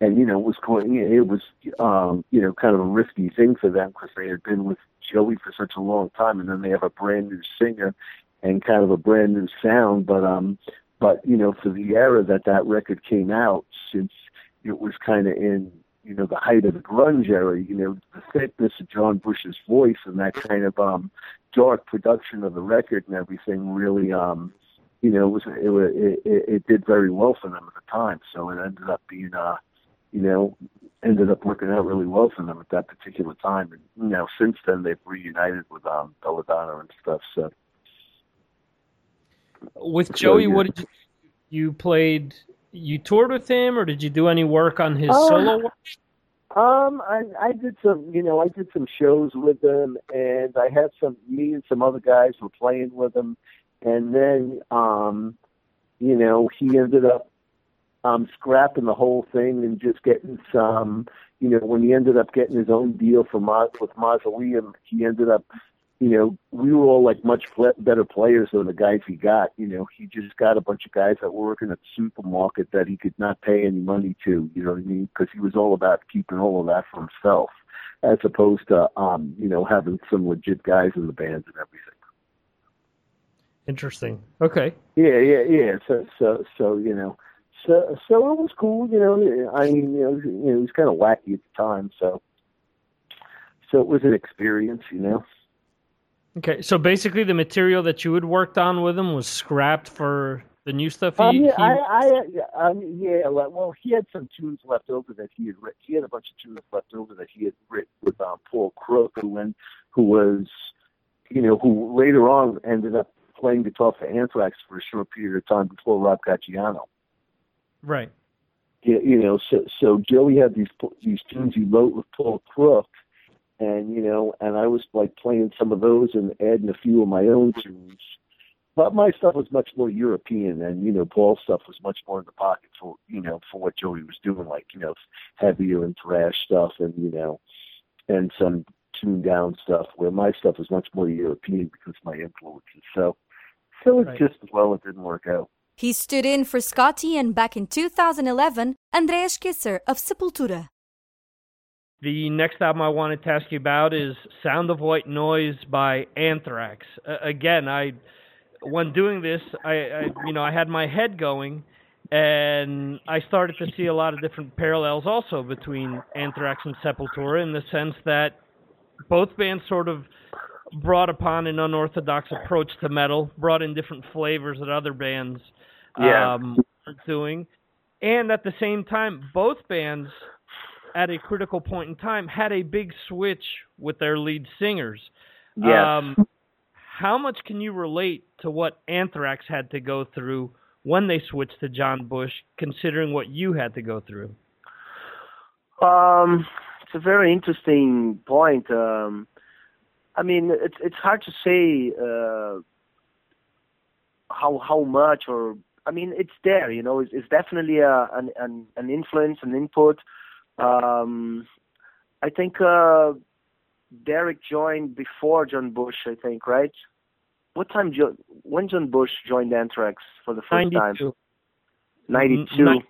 and you know, was going, it was um, you know, kind of a risky thing for them because they had been with Joey for such a long time, and then they have a brand new singer and kind of a brand new sound, but um, but you know, for the era that that record came out, since it was kind of in you know, the height of the grunge era, you know, the thickness of John Bush's voice and that kind of um dark production of the record and everything really um you know, it was it, it it did very well for them at the time. So it ended up being uh you know, ended up working out really well for them at that particular time. And you know, since then they've reunited with um Belladonna and stuff. So With So, Joey, yeah. what did you you played? You toured with him, or did you do any work on his Uh, solo work? Um, I I did some, you know, I did some shows with them, and I had some. Me and some other guys were playing with him, and then, um, you know, he ended up um scrapping the whole thing and just getting some. You know, when he ended up getting his own deal for Ma- with Mausoleum, he ended up. You know, we were all like much better players than the guys he got. You know, he just got a bunch of guys that were working at the supermarket that he could not pay any money to. You know what I mean? Because he was all about keeping all of that for himself, as opposed to, um, you know, having some legit guys in the bands and everything. Interesting. Okay. Yeah, yeah, yeah. So, so, so, you know, so, so it was cool. You know, I mean, you know, you know, it was kind of wacky at the time. So, so it was an experience. You know. Okay, so basically, the material that you had worked on with him was scrapped for the new stuff. He, Um, yeah, he- I, I, um, yeah. Well, he had some tunes left over that he had written. He had a bunch of tunes left over that he had written with um, Paul Crook, who went, who was, you know, who later on ended up playing guitar for Anthrax for a short period of time before Rob Caggiano. Right. Yeah, you know, so so Joey had these these tunes he wrote with Paul Crook, and you know, and I was like playing some of those and adding a few of my own tunes. But my stuff was much more European, and you know, Paul's stuff was much more in the pocket for you know for what Joey was doing, like you know, heavier and thrash stuff, and you know, and some tuned down stuff. Where my stuff was much more European because of my influences. So, so it Right. just as well it didn't work out. He stood in for Scott Ian back in 2011, Andreas Kisser of Sepultura. The next album I wanted to ask you about is "Sound of White Noise" by Anthrax. Uh, again, I when doing this, I, I you know I had my head going, and I started to see a lot of different parallels also between Anthrax and Sepultura in the sense that both bands sort of brought upon an unorthodox approach to metal, brought in different flavors that other bands Yeah. um, are doing, and at the same time, both bands at a critical point in time had a big switch with their lead singers. Yes. Um, how much can you relate to what Anthrax had to go through when they switched to John Bush, considering what you had to go through? Um, it's a very interesting point. Um, I mean, it's it's hard to say uh, how how much or I mean, it's there. You know, it's, it's definitely a, an, an an influence, an input. Um, I think uh, Derek joined before John Bush. I think, right? What time? Jo- when John Bush joined Anthrax for the first time? 92. Ninety-two.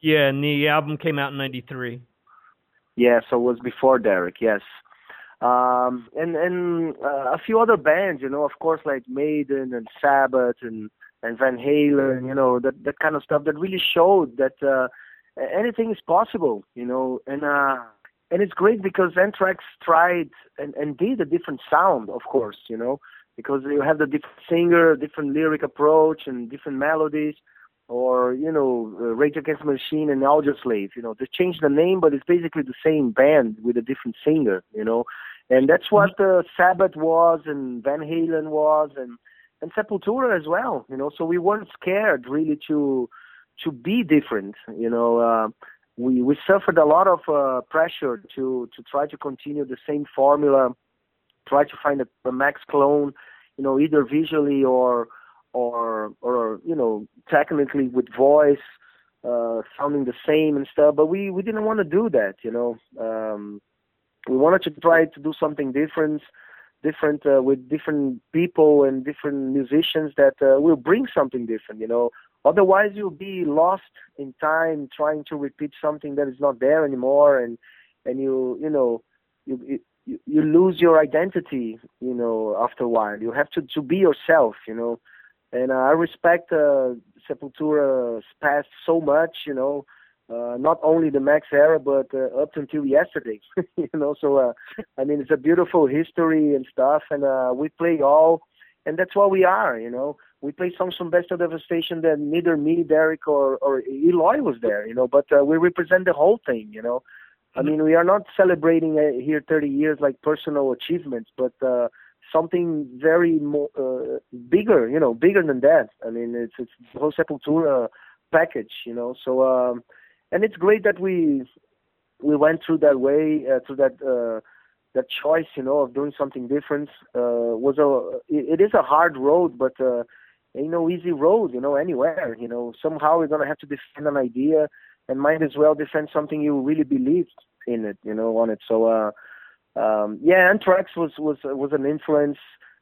Yeah, and the album came out in '93. Yeah, so it was before Derek, yes. Um, and and uh, a few other bands, you know, of course, like Maiden and Sabbath and and Van Halen, you know, that that kind of stuff that really showed that uh, anything is possible, you know, and uh, and it's great because Anthrax tried and, and did a different sound, of course, you know, because you have the different singer, different lyric approach, and different melodies, or you know, uh, Rage Against the Machine and Audioslave, you know, they changed the name, but it's basically the same band with a different singer, you know, and that's what uh, Sabbath was, and Van Halen was, and and Sepultura as well, you know. So we weren't scared really to to be different, you know. Uh, we we suffered a lot of uh, pressure to to try to continue the same formula, try to find a, a max clone, you know, either visually or or or you know technically with voice, uh, sounding the same and stuff. But we we didn't want to do that, you know. Um, we wanted to try to do something different different uh, with different people and different musicians that uh, will bring something different you know? Otherwise you'll be lost in time trying to repeat something that is not there anymore and and you you know you you, you lose your identity you know after a while. You have to to be yourself you know? And uh, i respect uh sepultura's past so much you know uh, not only the Max era, but uh, up until yesterday. you know, so uh, I mean, it's a beautiful history and stuff, and uh, we play all, and that's what we are. You know, we play songs from Bestial Devastation that neither me, Derek, or or Eloy was there. You know, but uh, we represent the whole thing. You know, I mean, we are not celebrating uh, here 30 years like personal achievements, but uh, something very more uh, bigger. You know, bigger than that. I mean, it's it's the whole Sepultura package. You know, so. Um, and it's great that we we went through that way uh, through that uh, that choice you know of doing something different. Uh, was a it, it is a hard road but uh, ain't no easy road you know anywhere you know. Somehow you're gonna have to defend an idea and might as well defend something you really believed in it you know on it. So uh um yeah anthrax was was was an influence.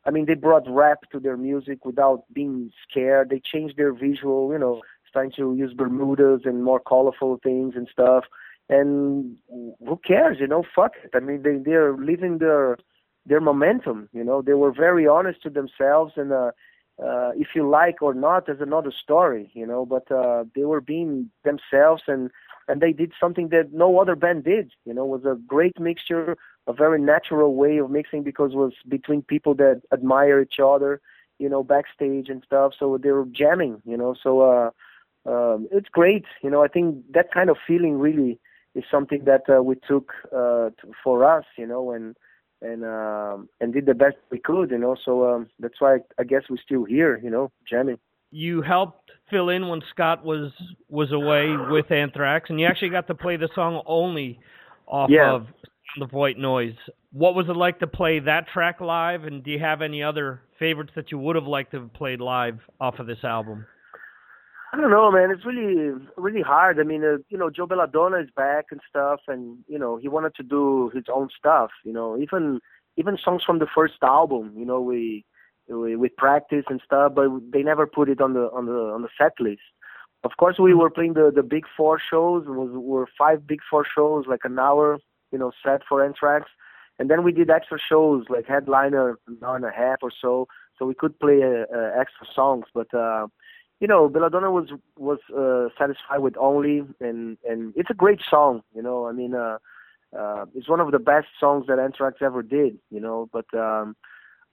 I mean they brought rap to their music without being scared. They changed their visual you know trying to use Bermudas and more colorful things and stuff. And who cares, you know? Fuck it. I mean, they they're living their their momentum. You know, they were very honest to themselves, and uh, uh, if you like or not, is another story. You know, but uh, they were being themselves, and and they did something that no other band did. You know, was a great mixture, a very natural way of mixing because it was between people that admire each other. You know, backstage and stuff. So they were jamming. You know, so. uh um, it's great. You know, I think that kind of feeling really is something that uh, we took uh, to, for us. You know, and and um, and did the best we could. You know, so um, that's why I guess we're still here. You know, jamming. You helped fill in when Scott was was away with Anthrax, and you actually got to play the song only off yeah. of of White Noise. What was it like to play that track live? And do you have any other favorites that you would have liked to have played live off of this album? I don't know, man. It's really, really hard. I mean, uh, you know, Joe Belladonna is back and stuff, and you know, he wanted to do his own stuff. You know, even even songs from the first album. You know, we we, we practice and stuff, but they never put it on the on the on the set list. Of course, we were playing the the big four shows. It was were five big four shows, like an hour, you know, set for Anthrax, and then we did extra shows, like headliner, an hour and a half or so, so we could play uh, uh, extra songs, but. uh you know, Belladonna was was uh, satisfied with only, and and it's a great song. You know, I mean, uh, uh, it's one of the best songs that Anthrax ever did. You know, but um,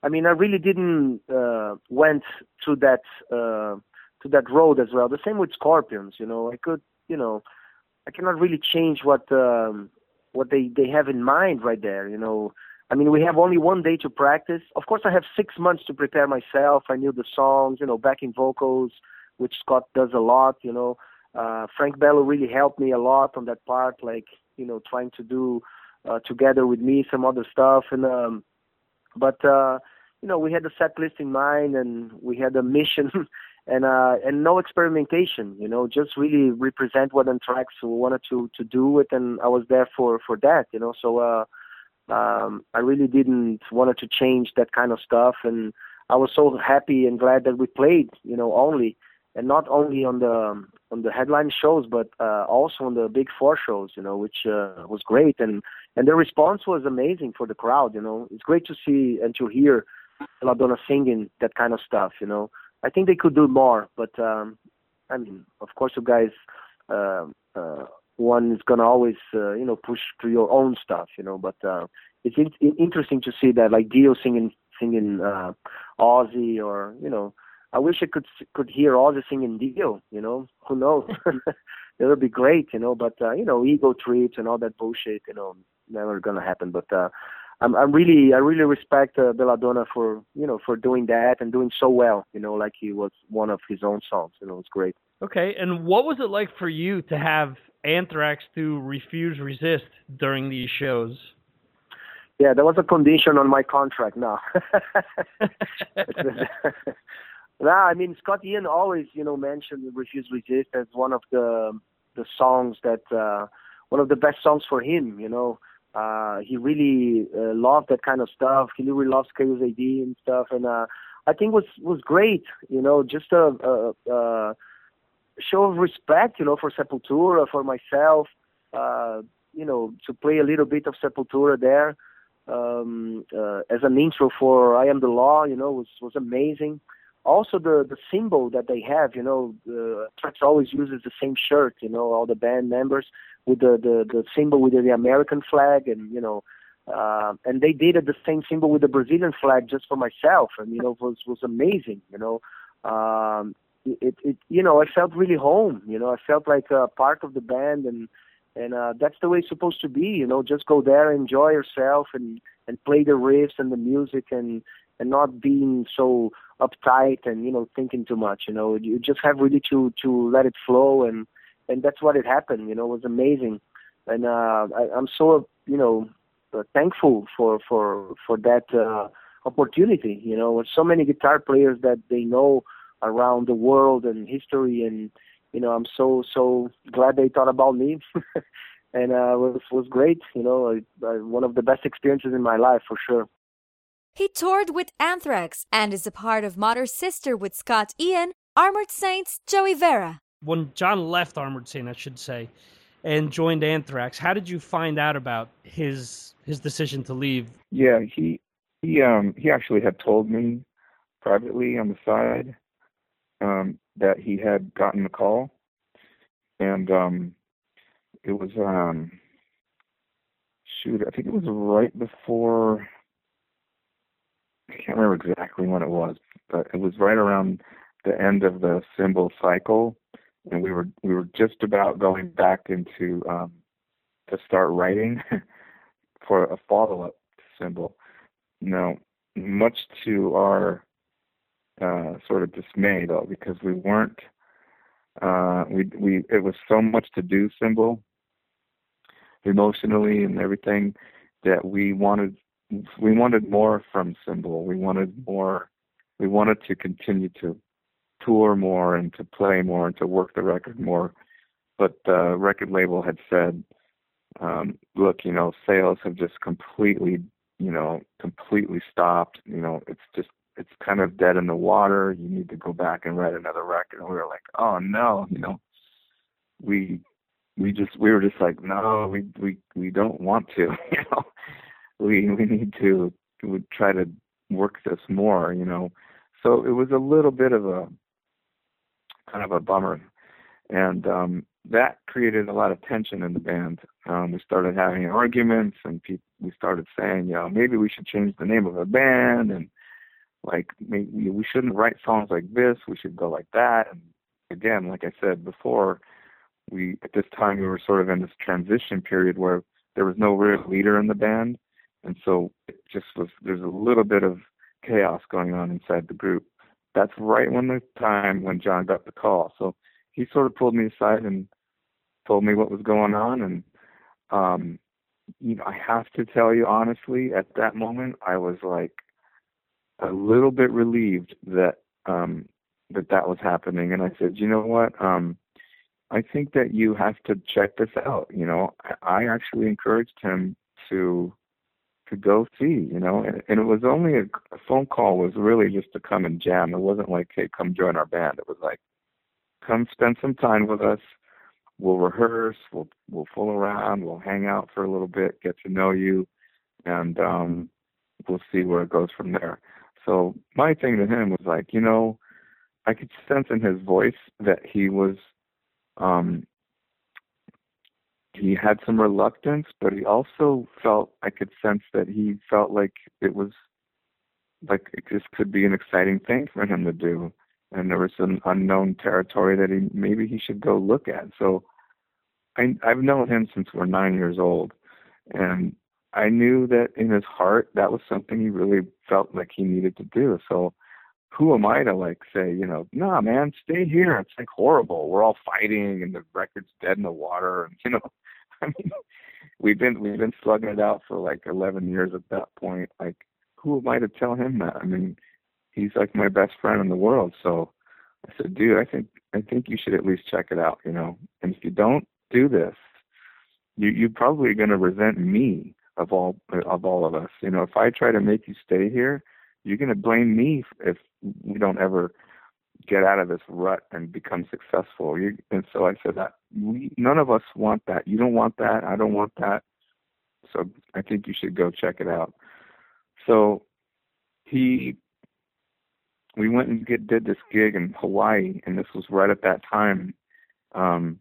I mean, I really didn't uh, went to that uh, to that road as well. The same with Scorpions. You know, I could, you know, I cannot really change what um, what they they have in mind right there. You know. I mean, we have only one day to practice. Of course, I have six months to prepare myself. I knew the songs, you know, backing vocals, which Scott does a lot. You know, uh, Frank Bello really helped me a lot on that part, like you know, trying to do uh, together with me some other stuff. And um, but uh, you know, we had a set list in mind, and we had a mission. and uh and no experimentation you know just really represent what Anthrax wanted to to do it and I was there for for that you know so uh um I really didn't wanted to change that kind of stuff and I was so happy and glad that we played you know only and not only on the on the headline shows, but uh, also on the big four shows, you know, which uh, was great, and and the response was amazing for the crowd. You know, it's great to see and to hear Belladonna singing that kind of stuff. You know, I think they could do more, but um, I mean, of course, you guys, uh, uh, one is gonna always, uh, you know, push to your own stuff, you know. But uh, it's in- interesting to see that, like Dio singing, singing uh, Ozzy, or you know, I wish I could could hear Ozzy singing Dio, you know. Who knows? it would be great, you know. But uh, you know, ego trips and all that bullshit, you know, never gonna happen. But uh, I'm I'm really I really respect uh, Belladonna for you know for doing that and doing so well. You know, like he was one of his own songs. You know, it's great. Okay, and what was it like for you to have Anthrax to refuse resist during these shows? Yeah, there was a condition on my contract. No. no, I mean Scott Ian always, you know, mentioned "Refuse Resist" as one of the the songs that uh, one of the best songs for him. You know, uh, he really uh, loved that kind of stuff. He really loves Chaos AD and stuff, and uh, I think was was great. You know, just a, a show of respect, you know, for Sepultura, for myself. Uh, you know, to play a little bit of Sepultura there um, uh, as an intro for "I Am the Law," you know, was was amazing. Also, the the symbol that they have, you know, Trax always uses the same shirt, you know, all the band members with the the, the symbol with the, the American flag, and you know, uh, and they did the same symbol with the Brazilian flag just for myself, and you know, it was was amazing, you know. Um, it, it you know I felt really home you know I felt like a part of the band and and uh that's the way it's supposed to be you know just go there enjoy yourself and and play the riffs and the music and and not being so uptight and you know thinking too much you know. You just have really to to let it flow and and that's what it happened you know. It was amazing. And uh I, I'm so you know uh, thankful for for for that uh opportunity you know. With so many guitar players that they know around the world and history and you know I'm so so glad they thought about me. And uh was was great you know. I, I, one of the best experiences in my life for sure he toured with Anthrax and is a part of Motor Sister with Scott Ian, Armored Saints, Joey Vera. When John left Armored Saint, I should say, and joined Anthrax, how did you find out about his his decision to leave? Yeah, he he um he actually had told me privately on the side um, that he had gotten the call, and um, it was um, shoot, I think it was right before. I can't remember exactly when it was, but it was right around the end of the symbol cycle, and we were we were just about going back into um, to start writing for a follow up symbol. Now, much to our uh, sort of dismay though because we weren't uh, we we it was so much to do symbol emotionally and everything that we wanted we wanted more from symbol. We wanted more we wanted to continue to tour more and to play more and to work the record more. But the record label had said um look you know sales have just completely you know completely stopped. You know it's just it's kind of dead in the water. You need to go back and write another record. And we were like, oh no, you know, we we just we were just like, no, we we we don't want to, you know, we we need to we try to work this more, you know. So it was a little bit of a kind of a bummer, and um, that created a lot of tension in the band. Um, we started having arguments, and pe- we started saying, you know, maybe we should change the name of the band, and like maybe we shouldn't write songs like this we should go like that and again like i said before we at this time we were sort of in this transition period where there was no real leader in the band and so it just was there's a little bit of chaos going on inside the group that's right when the time when john got the call so he sort of pulled me aside and told me what was going on and um you know i have to tell you honestly at that moment i was like a little bit relieved that um that that was happening and I said, "You know what? Um I think that you have to check this out, you know. I, I actually encouraged him to to go see, you know, and, and it was only a, a phone call was really just to come and jam. It wasn't like, "Hey, come join our band." It was like, "Come spend some time with us. We'll rehearse, we'll we'll fool around, we'll hang out for a little bit, get to know you, and um we'll see where it goes from there." So my thing to him was like, you know, I could sense in his voice that he was um he had some reluctance, but he also felt I could sense that he felt like it was like this could be an exciting thing for him to do, and there was some unknown territory that he maybe he should go look at. So I I've known him since we're nine years old, and I knew that in his heart that was something he really felt like he needed to do. So who am I to like say, you know, nah man, stay here. It's like horrible. We're all fighting and the record's dead in the water and you know I mean we've been we've been slugging it out for like eleven years at that point. Like who am I to tell him that? I mean, he's like my best friend in the world. So I said, dude, I think I think you should at least check it out, you know. And if you don't do this, you you're probably gonna resent me of all of all of us. You know, if I try to make you stay here, you're going to blame me if we don't ever get out of this rut and become successful. You, and so I said that we none of us want that. You don't want that. I don't want that. So I think you should go check it out. So he we went and get did this gig in Hawaii and this was right at that time. Um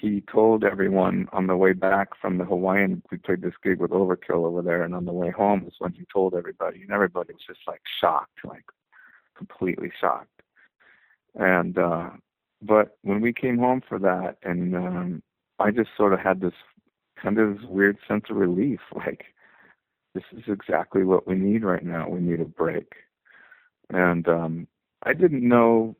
he told everyone on the way back from the Hawaiian, we played this gig with Overkill over there, and on the way home was when he told everybody, and everybody was just like shocked, like completely shocked. And uh but when we came home for that, and um I just sort of had this kind of this weird sense of relief, like this is exactly what we need right now. We need a break. And um I didn't know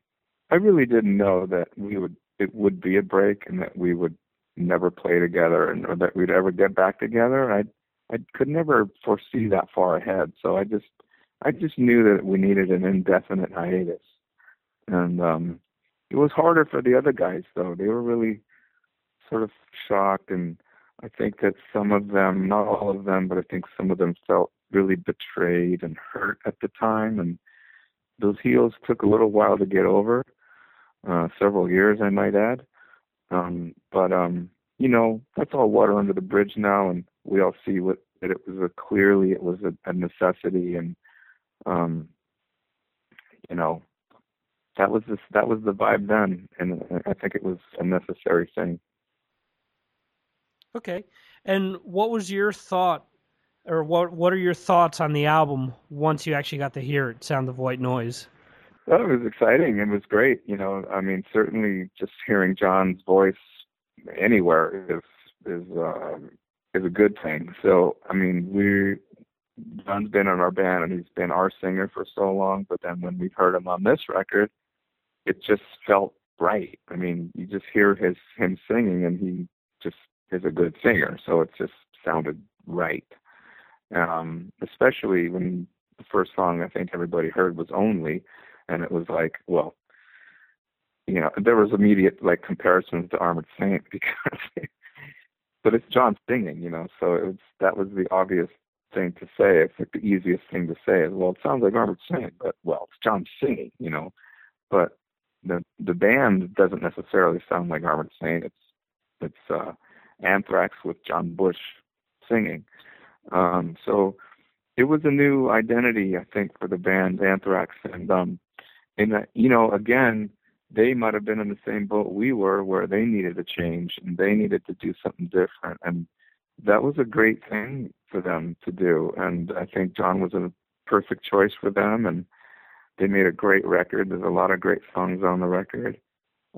I really didn't know that we would it would be a break and that we would never play together and or that we'd ever get back together. I I could never foresee that far ahead. So I just I just knew that we needed an indefinite hiatus. And um it was harder for the other guys though. They were really sort of shocked and I think that some of them, not all of them, but I think some of them felt really betrayed and hurt at the time and those heels took a little while to get over uh, several years, I might add. Um, but um, you know, that's all water under the bridge now, and we all see what that it was a clearly it was a, a necessity, and um, you know, that was this that was the vibe then, and I think it was a necessary thing. Okay, and what was your thought, or what what are your thoughts on the album once you actually got to hear it, Sound of White Noise? Well, it was exciting. It was great. You know, I mean, certainly just hearing John's voice anywhere is is uh, is a good thing. So, I mean, we John's been in our band and he's been our singer for so long. But then when we heard him on this record, it just felt right. I mean, you just hear his him singing, and he just is a good singer. So it just sounded right. Um, especially when the first song I think everybody heard was "Only." And it was like, well, you know, there was immediate like comparisons to Armored Saint because, but it's John singing, you know, so it was that was the obvious thing to say. It's like the easiest thing to say is, well, it sounds like Armored Saint, but well, it's John singing, you know, but the the band doesn't necessarily sound like Armored Saint. It's it's uh, Anthrax with John Bush singing. Um, so it was a new identity, I think, for the band Anthrax, and um, and you know again they might have been in the same boat we were where they needed a change and they needed to do something different. And that was a great thing for them to do. And i think john was a perfect choice for them. And they made a great record. There's a lot of great songs on the record.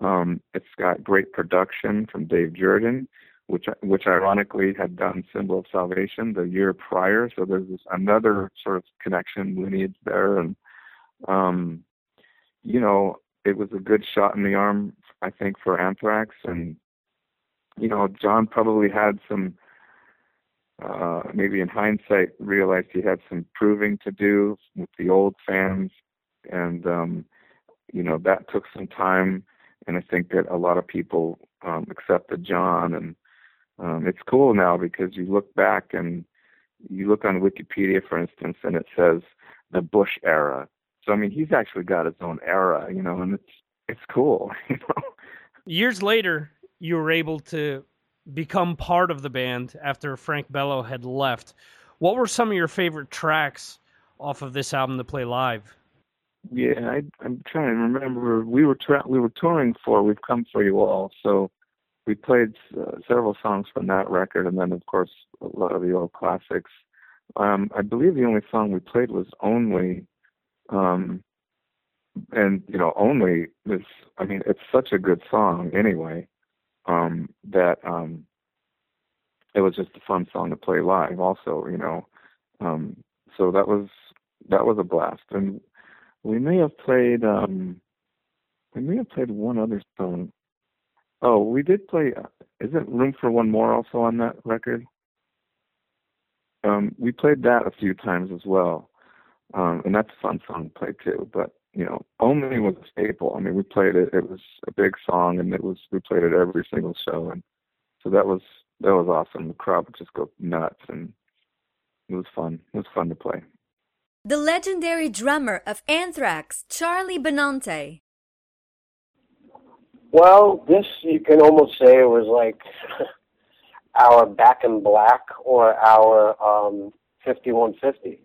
Um it's got great production from Dave Jerden which which ironically had done symbol of salvation the year prior. So there's this another sort of connection lineage there. And um you know, it was a good shot in the arm, I think, for Anthrax. And, you know, John probably had some, uh, maybe in hindsight, realized he had some proving to do with the old fans. And, um, you know, that took some time. And I think that a lot of people um, accepted John. And um, it's cool now because you look back and you look on Wikipedia, for instance, and it says the Bush era so I mean, he's actually got his own era, you know, and it's it's cool, you know. Years later, you were able to become part of the band after Frank Bello had left. What were some of your favorite tracks off of this album to play live? Yeah, I, I'm trying to remember. We were tra- we were touring for "We've Come for You All," so we played uh, several songs from that record, and then of course a lot of the old classics. Um, I believe the only song we played was "Only," um, and you know, "Only" is. I mean, it's such a good song anyway um, that um, it was just a fun song to play live. Also, you know, um, so that was that was a blast, and we may have played um, we may have played one other song. Oh, we did play. Is it "Room for One More" also on that record? Um, we played that a few times as well, um, and that's a fun song to play too. But you know, only was a staple. I mean, we played it. It was a big song, and it was we played it every single show, and so that was that was awesome. The crowd would just go nuts, and it was fun. It was fun to play. The legendary drummer of Anthrax, Charlie Benante. Well, this you can almost say it was like our Back in Black or our um, 5150.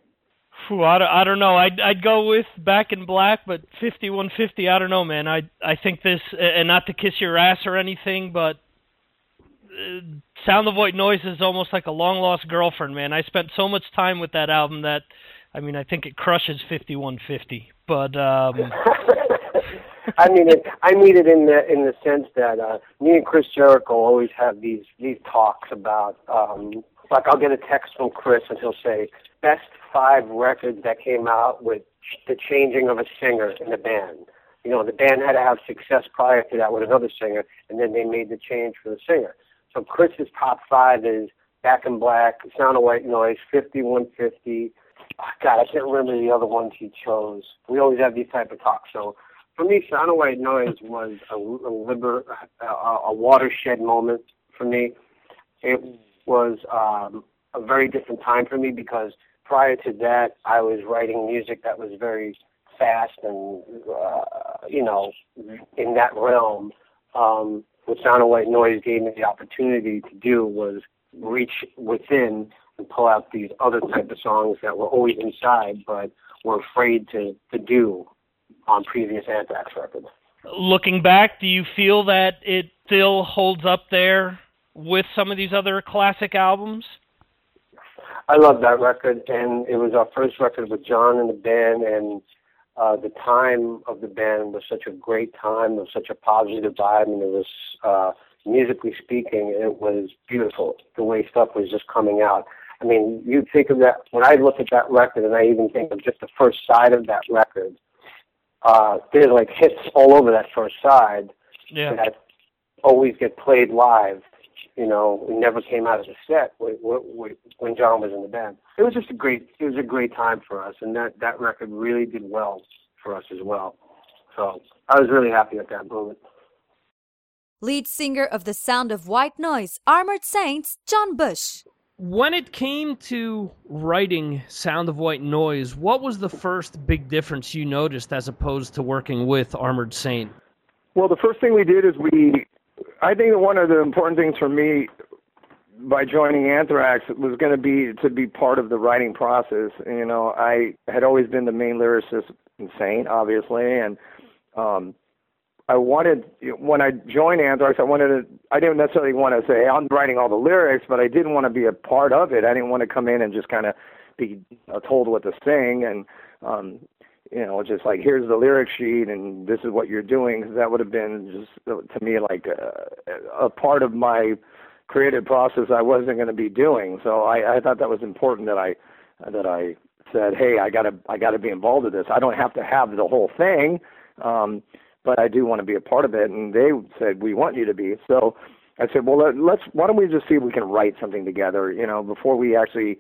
Whew, I, don't, I don't know. I'd I'd go with Back in Black, but 5150. I don't know, man. I I think this, and not to kiss your ass or anything, but uh, Sound of White Noise is almost like a long lost girlfriend, man. I spent so much time with that album that, I mean, I think it crushes 5150. But um, I mean it. I mean it in the in the sense that uh, me and Chris Jericho always have these these talks about. Um, like I'll get a text from Chris and he'll say best five records that came out with the changing of a singer in the band. You know, the band had to have success prior to that with another singer, and then they made the change for the singer. So Chris's top five is Back in Black, Sound of White Noise, 5150. Oh, ah, God, I can't remember the other ones he chose. We always have these type of talks. So for me, Sound of White Noise was a, a, liber, a, a watershed moment for me. It was um, a very different time for me because prior to that, I was writing music that was very fast and uh, you know in that realm. Um, what Sound of White Noise gave me the opportunity to do was reach within and pull out these other type of songs that were always inside, but were afraid to to do on previous Anthrax records. Looking back, do you feel that it still holds up there with some of these other classic albums? I love that record, and it was our first record with John and the band, and uh, the time of the band was such a great time. It was such a positive vibe, and it was uh, musically speaking, it was beautiful. The way stuff was just coming out. I mean, you think of that when I look at that record, and I even think of just the first side of that record. Uh, there's like hits all over that first side yeah. that always get played live you know, we never came out of the set when John was in the band. It was just a great, it was a great time for us, and that that record really did well for us as well. So I was really happy at that moment. Lead singer of the Sound of White Noise, Armored Saints, John Bush. When it came to writing Sound of White Noise, what was the first big difference you noticed as opposed to working with Armored Saint? Well, the first thing we did is we I think that one of the important things for me by joining Anthrax was going to be to be part of the writing process. You know, I had always been the main lyricist in Saint, obviously, and um, I wanted when I joined Anthrax, I wanted to. I didn't necessarily want to say I'm writing all the lyrics, but I didn't want to be a part of it. I didn't want to come in and just kind of be told what to sing and um you know, just like here's the lyric sheet and this is what you're doing. Cause that would have been just to me like a, a part of my creative process I wasn't going to be doing. So I, I thought that was important that I that I said, hey, I gotta I gotta be involved with this. I don't have to have the whole thing, um, but I do want to be a part of it. And they said we want you to be. So I said, well, let's why don't we just see if we can write something together, you know, before we actually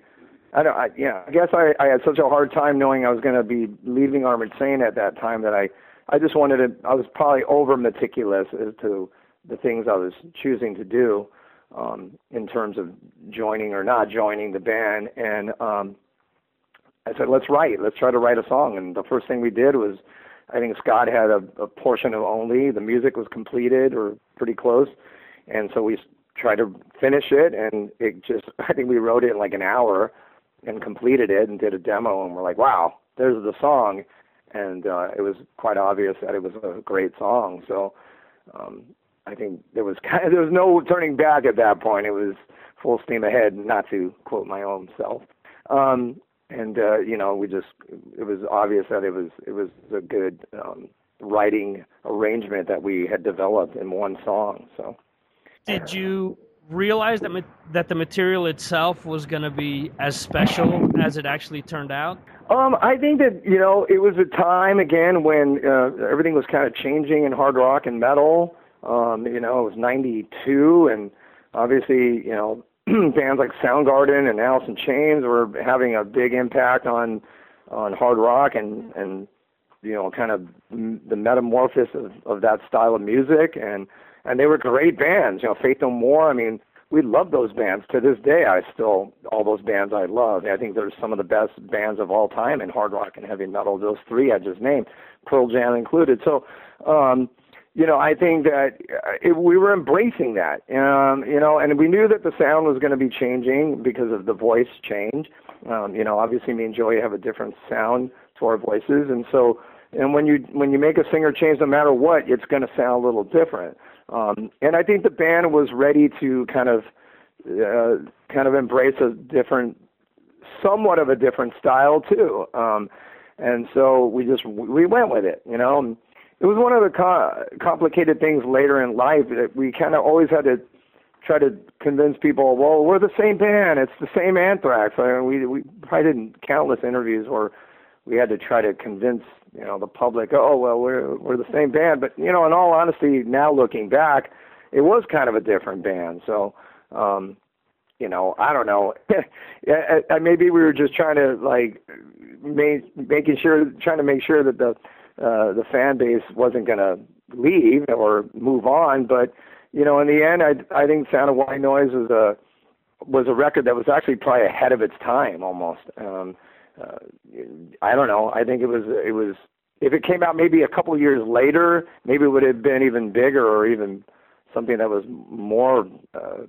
I don't. I, yeah, I guess I, I had such a hard time knowing I was going to be leaving Armored Saint at that time that I, I just wanted to. I was probably over meticulous as to the things I was choosing to do, um, in terms of joining or not joining the band. And um, I said, let's write. Let's try to write a song. And the first thing we did was, I think Scott had a, a portion of only. The music was completed or pretty close, and so we tried to finish it. And it just, I think we wrote it in like an hour and completed it and did a demo and we're like, wow, there's the song. and uh, it was quite obvious that it was a great song. So um, I think there was kind of, there was no turning back at that point. It was full steam ahead, not to quote my own self. Um, and uh, you know, we just it was obvious that it was it was a good um, writing arrangement that we had developed in one song. So Did you realize that ma- that the material itself was going to be as special as it actually turned out? Um, I think that you know it was a time again when uh, everything was kind of changing in hard rock and metal. Um, you know, it was '92, and obviously, you know, bands like Soundgarden and Alice in Chains were having a big impact on on hard rock and and you know, kind of the metamorphosis of, of that style of music, and and they were great bands. You know, Faith No More. I mean, we love those bands to this day. I still all those bands I love. I think they're some of the best bands of all time in hard rock and heavy metal. Those three I just named, Pearl Jam included. So, um, you know, I think that uh, it, we were embracing that. Um, you know, and we knew that the sound was going to be changing because of the voice change. Um, you know, obviously me and Joey have a different sound to our voices, and so and when you when you make a singer change, no matter what, it's going to sound a little different. Um, and I think the band was ready to kind of uh, kind of embrace a different, somewhat of a different style too. Um, and so we just we went with it, you know. And it was one of the co- complicated things later in life that we kind of always had to try to convince people, well, we're the same band, it's the same Anthrax. I mean, we we probably did countless interviews where we had to try to convince you know the public, oh well, we're we're the same band. But you know, in all honesty, now looking back, it was kind of a different band. So. um you know, I don't know. Maybe we were just trying to like make, making sure, trying to make sure that the uh, the fan base wasn't going to leave or move on. But you know, in the end, I I think Sound of White Noise was a was a record that was actually probably ahead of its time almost. Um, uh, I don't know. I think it was it was if it came out maybe a couple of years later, maybe it would have been even bigger or even something that was more uh,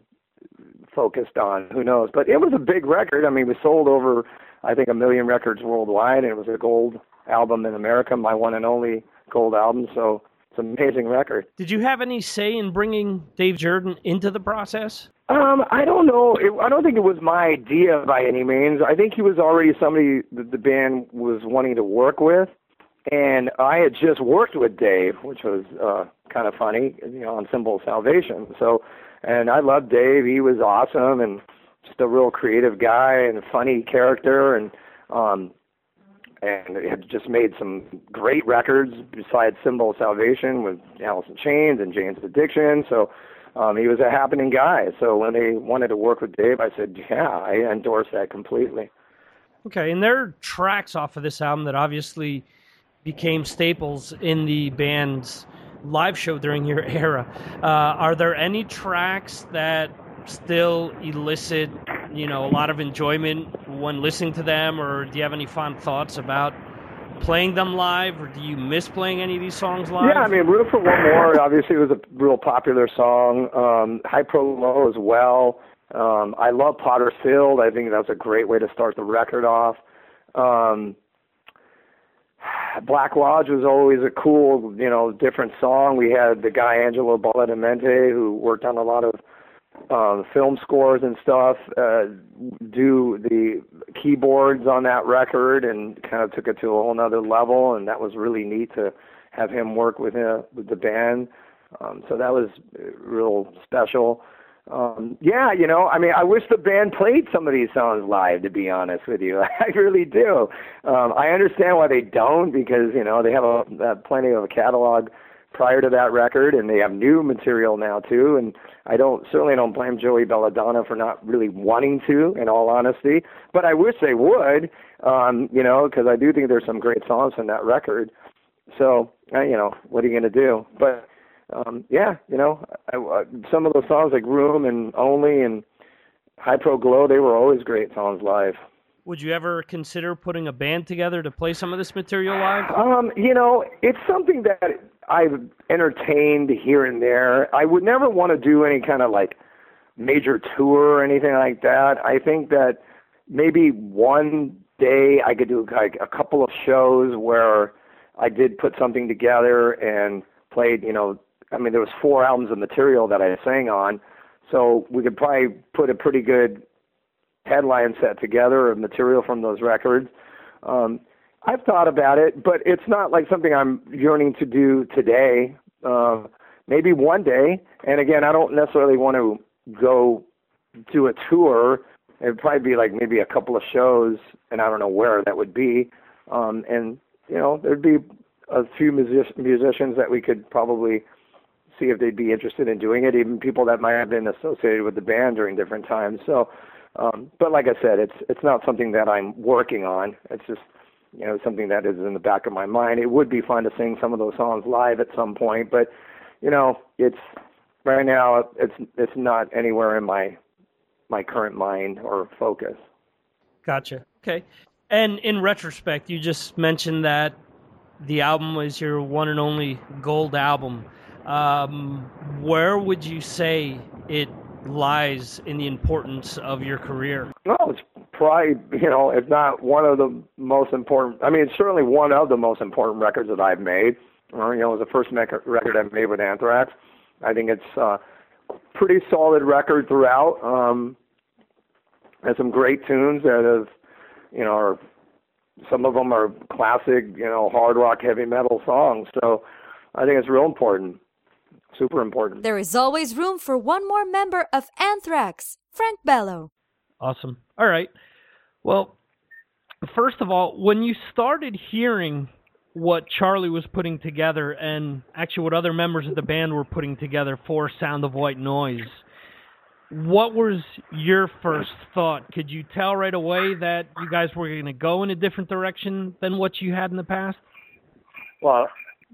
focused on. Who knows? But it was a big record. I mean, we sold over I think a million records worldwide, and it was a gold album in America, my one and only gold album. So it's an amazing record. Did you have any say in bringing Dave Jerden into the process? Um, I don't know. It, I don't think it was my idea by any means. I think he was already somebody that the band was wanting to work with, and I had just worked with Dave, which was uh, kind of funny, you know, on Symbol of Salvation. So, and I loved Dave. He was awesome and just a real creative guy and a funny character, and um, and had just made some great records besides Symbol of Salvation with in Chains and Jane's Addiction. So um, he was a happening guy. So when they wanted to work with Dave, I said, yeah, I endorse that completely. Okay, and there are tracks off of this album that obviously became staples in the band's live show during your era. Uh, are there any tracks that still elicit, you know, a lot of enjoyment when listening to them, or do you have any fond thoughts about playing them live, or do you miss playing any of these songs live? Yeah, I mean, Room for One More obviously was a real popular song. Um, Hy Pro Glo as well. Um, I love Potter's Field. I think that's a great way to start the record off. Um, Black Lodge was always a cool, you know, different song. We had the guy Angelo Badalamenti who worked on a lot of um, film scores and stuff, uh, do the keyboards on that record and kind of took it to a whole nother level. And that was really neat to have him work with, him, with the band. Um, so that was real special. Um, yeah, you know, I mean, I wish the band played some of these songs live. To be honest with you, I really do. Um, I understand why they don't because you know they have a, a plenty of a catalog prior to that record, and they have new material now too. And I don't certainly don't blame Joey Belladonna for not really wanting to, in all honesty. But I wish they would, um, you know, because I do think there's some great songs in that record. So, uh, you know, what are you going to do? But um, yeah, you know, I, I, some of those songs like Room and Only and Hy Pro Glo, they were always great songs live. Would you ever consider putting a band together to play some of this material live? Um, you know, it's something that I've entertained here and there. I would never want to do any kind of like major tour or anything like that. I think that maybe one day I could do like a couple of shows where I did put something together and played. You know, I mean, there was four albums of material that I sang on, so we could probably put a pretty good headline set together of material from those records. Um, I've thought about it, but it's not like something I'm yearning to do today. Uh, maybe one day. And again, I don't necessarily want to go do a tour. It'd probably be like maybe a couple of shows, and I don't know where that would be. Um, and you know, there'd be a few music- musicians that we could probably see if they'd be interested in doing it. Even people that might have been associated with the band during different times. So, um, but like I said, it's it's not something that I'm working on. It's just you know something that is in the back of my mind. It would be fun to sing some of those songs live at some point, but you know, it's right now it's it's not anywhere in my my current mind or focus. Gotcha. Okay. And in retrospect, you just mentioned that the album was your one and only gold album. Um, where would you say it lies in the importance of your career? Well, it's probably you know, if not one of the most important. I mean, it's certainly one of the most important records that I've made. Or you know, it was the first record I made with Anthrax. I think it's a uh, pretty solid record throughout. Um, has some great tunes that have, you know, are some of them are classic, you know, hard rock, heavy metal songs. So I think it's real important, super important. There is always room for one more member of Anthrax, Frank Bello. Awesome. All right. Well, first of all, when you started hearing what Charlie was putting together and actually what other members of the band were putting together for Sound of White Noise, what was your first thought? Could you tell right away that you guys were going to go in a different direction than what you had in the past? Well,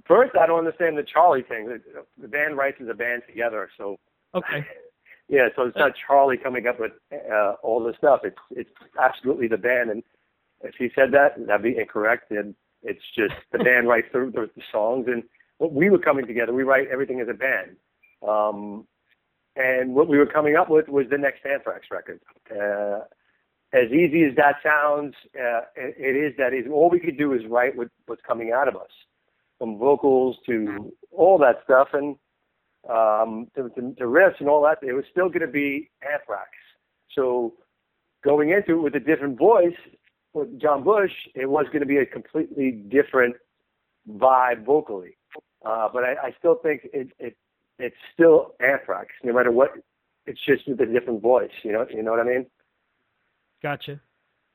first, I don't understand the Charlie thing. The band writes as a band together, so okay. Yeah, so it's not Charlie coming up with uh, all this stuff. It's it's absolutely the band, and if he said that, that'd be incorrect. And it's just the band writes the, the, the songs, and what we were coming together, we write everything as a band. Um, and what we were coming up with was the next Anthrax record. Uh, as easy as that sounds, uh, it, it is that is all we could do is write what, what's coming out of us, from vocals to all that stuff, and um, to, to, to riffs and all that. It was still going to be Anthrax. So going into it with a different voice, with John Bush, it was going to be a completely different vibe vocally. Uh, but I, I still think it, it it's still Anthrax, no matter what. It's just with a different voice. You know, you know what I mean? Gotcha.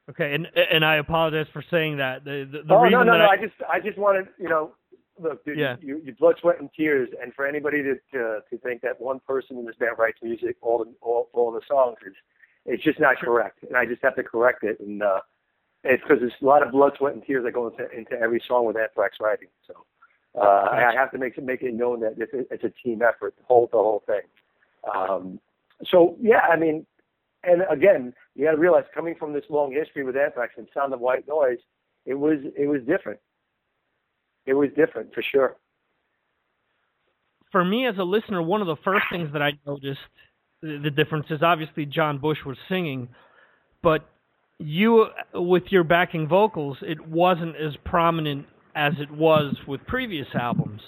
Okay, and and I apologize for saying that. The, the, the oh reason no no that no! I, I just I just wanted you know look dude, Yeah. you you blood sweat and tears and for anybody to to, to think that one person in this band writes music all the all, all the songs is it's just not correct and I just have to correct it and uh it's because there's a lot of blood sweat and tears that go into into every song with Anthrax writing so uh I have to make make it known that it's a, it's a team effort the whole the whole thing. Um so yeah I mean and again you got to realize coming from this long history with Anthrax and Sound of White Noise it was it was different it was different for sure. for me as a listener, one of the first things that I noticed the, difference is obviously John Bush was singing, but you with your backing vocals, it wasn't as prominent as it was with previous albums.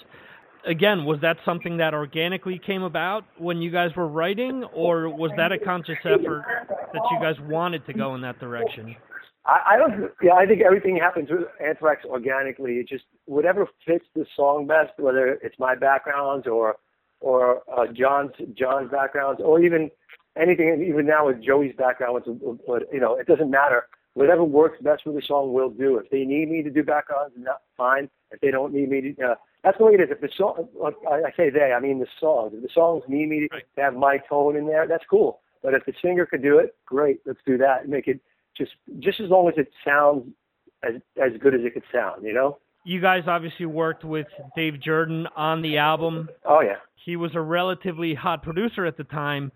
Again, was that something that organically came about when you guys were writing, or was that a conscious effort that you guys wanted to go in that direction? I, I don't. Yeah, I think everything happens with Anthrax organically. It just whatever fits the song best, whether it's my backgrounds or or uh, John's John's backgrounds, or even anything. Even now with Joey's background, with, with, you know, it doesn't matter. Whatever works best with the song, we'll do. If they need me to do backgrounds, not fine. If they don't need me to, uh, that's the way it is. If the song, I, I say they, I mean the songs. If the songs need me to, to have my tone in there, that's cool. But if the singer could do it, great. Let's do that. Make it just just as long as it sounds as as good as it could sound, you know. You guys obviously worked with Dave Jerden on the album. Oh yeah. He was a relatively hot producer at the time,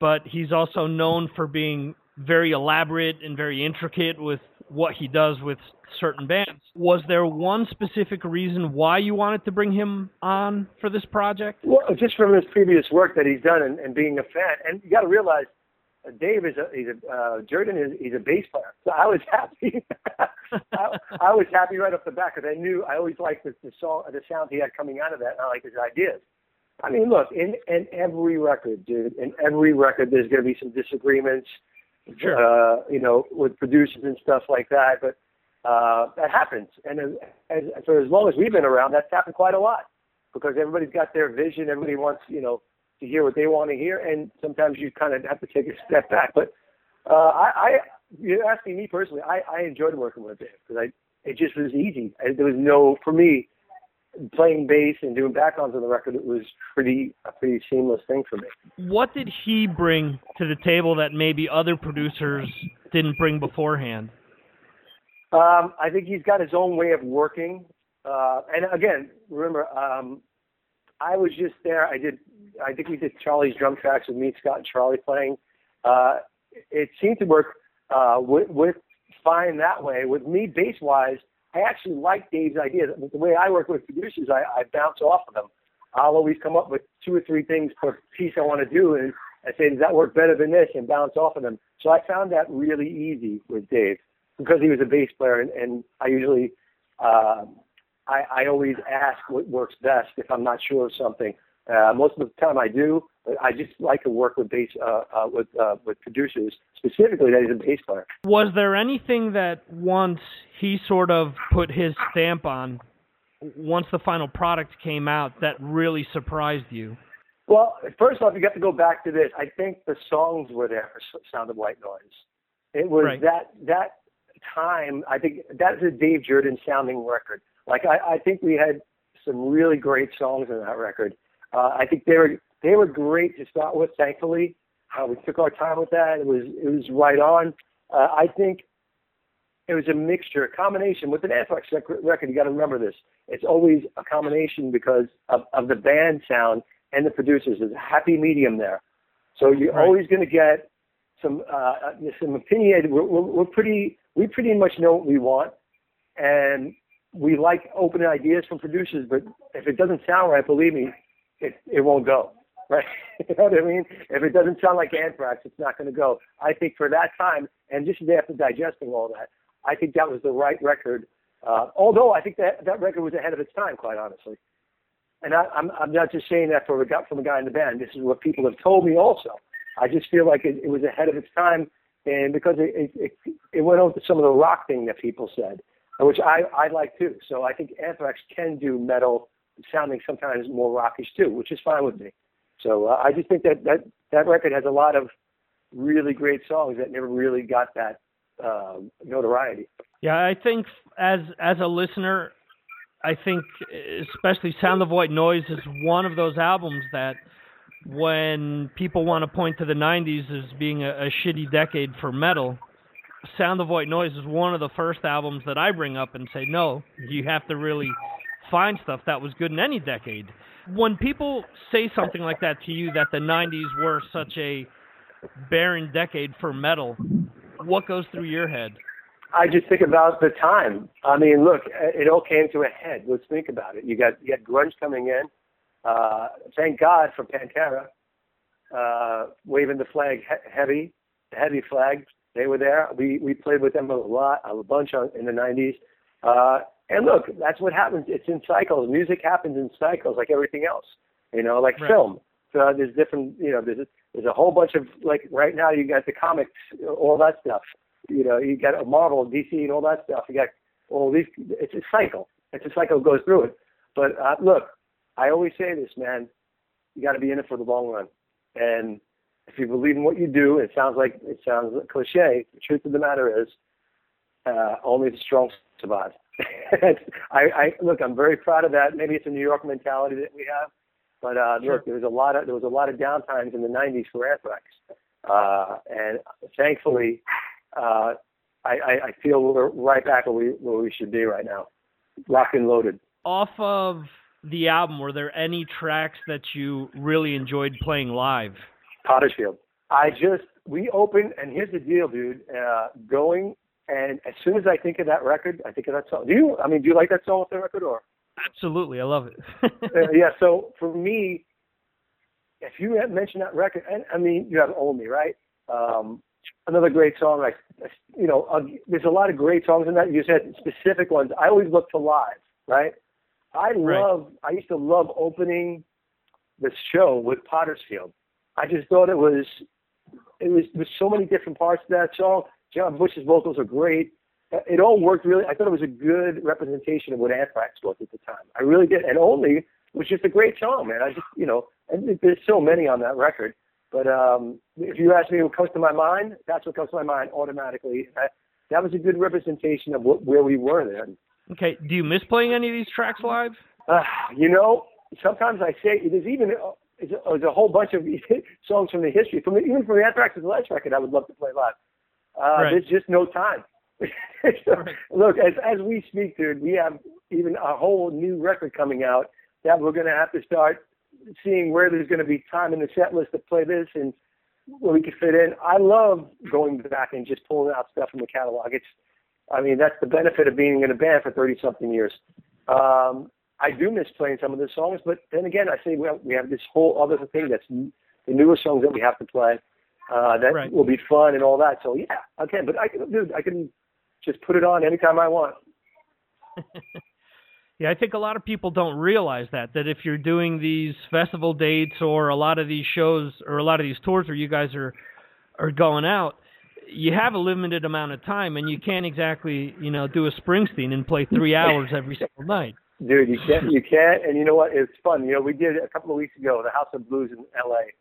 but he's also known for being very elaborate and very intricate with what he does with certain bands. Was there one specific reason why you wanted to bring him on for this project? Well, just from his previous work that he's done and, and being a fan, and you got to realize Dave is a he's a uh, Jerden is he's a bass player, so I was happy. I, I was happy right off the bat because I knew I always liked the, the song, the sound he had coming out of that, and I liked his ideas. I mean, look, in in every record, dude, in every record, there's going to be some disagreements, Sure. uh, you know, with producers and stuff like that. But uh, that happens, and as, as, for as long as we've been around, that's happened quite a lot because everybody's got their vision. Everybody wants, you know, to hear what they want to hear, and sometimes you kind of have to take a step back. But uh, I, I, you're asking me personally, I, I enjoyed working with Dave because I, it just was easy. I, there was no, for me, playing bass and doing backgrounds on the record. It was pretty, a pretty seamless thing for me. What did he bring to the table that maybe other producers didn't bring beforehand? Um, I think he's got his own way of working. Uh, and again, remember, um, I was just there. I did. I think we did Charlie's drum tracks with me, Scott, and Charlie playing. Uh, it seemed to work uh, with, with fine that way. With me, bass wise, I actually like Dave's ideas. The way I work with producers, I, I bounce off of them. I'll always come up with two or three things per piece I want to do, and I say, does that work better than this, and bounce off of them. So I found that really easy with Dave because he was a bass player, and, and I usually, uh, I, I always ask what works best if I'm not sure of something. Uh, most of the time I do, but I just like to work with bass, uh, uh, with, uh, with producers, specifically that he's a bass player. Was there anything that once he sort of put his stamp on, once the final product came out, that really surprised you? Well, first off, you got to go back to this. I think the songs were there for Sound of White Noise. It was Right. that that time. I think that's a Dave Jerden sounding record. Like I, I think we had some really great songs in that record. Uh, I think they were they were great to start with. Thankfully, uh, we took our time with that. It was it was right on. Uh, I think it was a mixture, a combination with an Anthrax record. You got to remember this. It's always a combination because of, of the band sound and the producers. There's a happy medium there. So you're Right. always going to get some uh, some opinionated. We're, we're, we're pretty we pretty much know what we want, and we like open ideas from producers. But if it doesn't sound right, believe me, it it won't go. Right? you know what I mean? If it doesn't sound like Anthrax, it's not going to go. I think for that time, and just after digesting all that, I think that was the right record. Uh, although I think that that record was ahead of its time, quite honestly. And I, I'm I'm not just saying that for a guy from a guy in the band. This is what people have told me also. I just feel like it, it was ahead of its time, and because it, it it went over some of the rock thing that people said, which I I like too. So I think Anthrax can do metal sounding sometimes more rockish too, which is fine with me. So uh, I just think that that that record has a lot of really great songs that never really got that uh, notoriety. Yeah, I think as as a listener, I think especially Sound of White Noise is one of those albums that when people want to point to the 90s as being a, a shitty decade for metal, Sound of White Noise is one of the first albums that I bring up and say, no, you have to really find stuff that was good in any decade. When people say something like that to you, that the 90s were such a barren decade for metal, what goes through your head? I just think about the time. I mean, look, it all came to a head. Let's think about it. You got you got grunge coming in. Uh, thank God for Pantera, uh, waving the flag he- heavy, the heavy flag. They were there. We we played with them a lot, a bunch on, in the '90s. Uh, and look, that's what happens. It's in cycles. Music happens in cycles, like everything else. You know, like Right. film. So there's different. You know, there's there's a whole bunch of like right now. You got the comics, all that stuff. You know, you got a Marvel, DC, and all that stuff. You got all these. It's a cycle. It's a cycle that goes through it. But uh, look, I always say this, man. You got to be in it for the long run. And if you believe in what you do, it sounds like it sounds cliche. The truth of the matter is, uh, only the strong survive. I, I look. I'm very proud of that. Maybe it's a New York mentality that we have, but uh, Sure. look, there was a lot of there was a lot of downtimes in the '90s for Anthrax, uh, and thankfully, uh, I, I, I feel we're right back where we where we should be right now, locked and loaded. Off of the album, were there any tracks that you really enjoyed playing live? Potters Field. I just we opened, and here's the deal, dude. Uh, going and as soon as I think of that record, I think of that song. Do you? I mean, do you like that song with the record, or? Absolutely, I love it. uh, yeah. So for me, if you had mentioned that record, and I mean, you have Old Me, right? Um, another great song. Like you know, uh, there's a lot of great songs in that. You said specific ones. I always look for live, right? I Right. love. I used to love opening the show with Potters Field. I just thought it was. It was there's so many different parts to that song. John Bush's vocals are great. Uh, It all worked really. I thought it was a good representation of what Anthrax was at the time. I really did. And only was just a great song, man. I just you know, and there's so many on that record. But um, if you ask me what comes to my mind, that's what comes to my mind automatically. That, that was a good representation of what, where we were then. Okay. Do you miss playing any of these tracks live? Uh, you know, sometimes I say there's even there's a, there's a whole bunch of songs from the history, from the, even from the Anthrax's last record, I would love to play live. Uh, Right. There's just no time. So, Look, as as we speak, dude, we have even a whole new record coming out that we're going to have to start seeing where there's going to be time in the set list to play this and where we can fit in. I love going back and just pulling out stuff from the catalog. It's, I mean, that's the benefit of being in a band for 30 something years. Um, I do miss playing some of the songs, but then again, I say we have, we have this whole other thing that's n- the newer songs that we have to play. Uh, that Right. will be fun and all that. So yeah, okay, but I can, dude, I can just put it on anytime I want. Yeah, I think a lot of people don't realize that that if you're doing these festival dates or a lot of these shows or a lot of these tours where you guys are are going out, you have a limited amount of time and you can't exactly, you know, do a Springsteen and play 3 hours every single night. Dude, you can't, you can't, and you know what? It's fun. You know, we did it a couple of weeks ago. The House of Blues in L.A.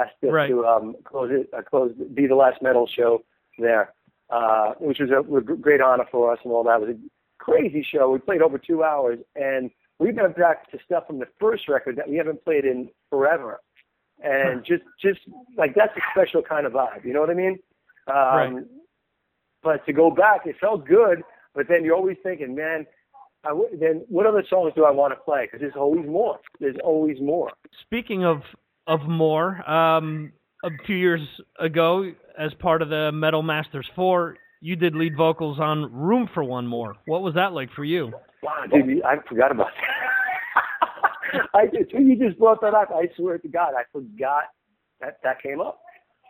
asked us Right. to um, close it, uh, close, be the last metal show there, uh, which was a, a great honor for us and all that. It was a crazy show. We played over two hours, and we've been back to stuff from the first record that we haven't played in forever, and just, just like that's a special kind of vibe. You know what I mean? Um, Right. But to go back, it felt good. But then you're always thinking, man, w- then what other songs do I want to play? Because there's always more. There's always more. Speaking of of more, um, a few years ago, as part of the Metal Masters Four, you did lead vocals on "Room for One More." What was that like for you? Wow, dude, I forgot about that. I did. You just brought that up. I swear to God, I forgot that that came up.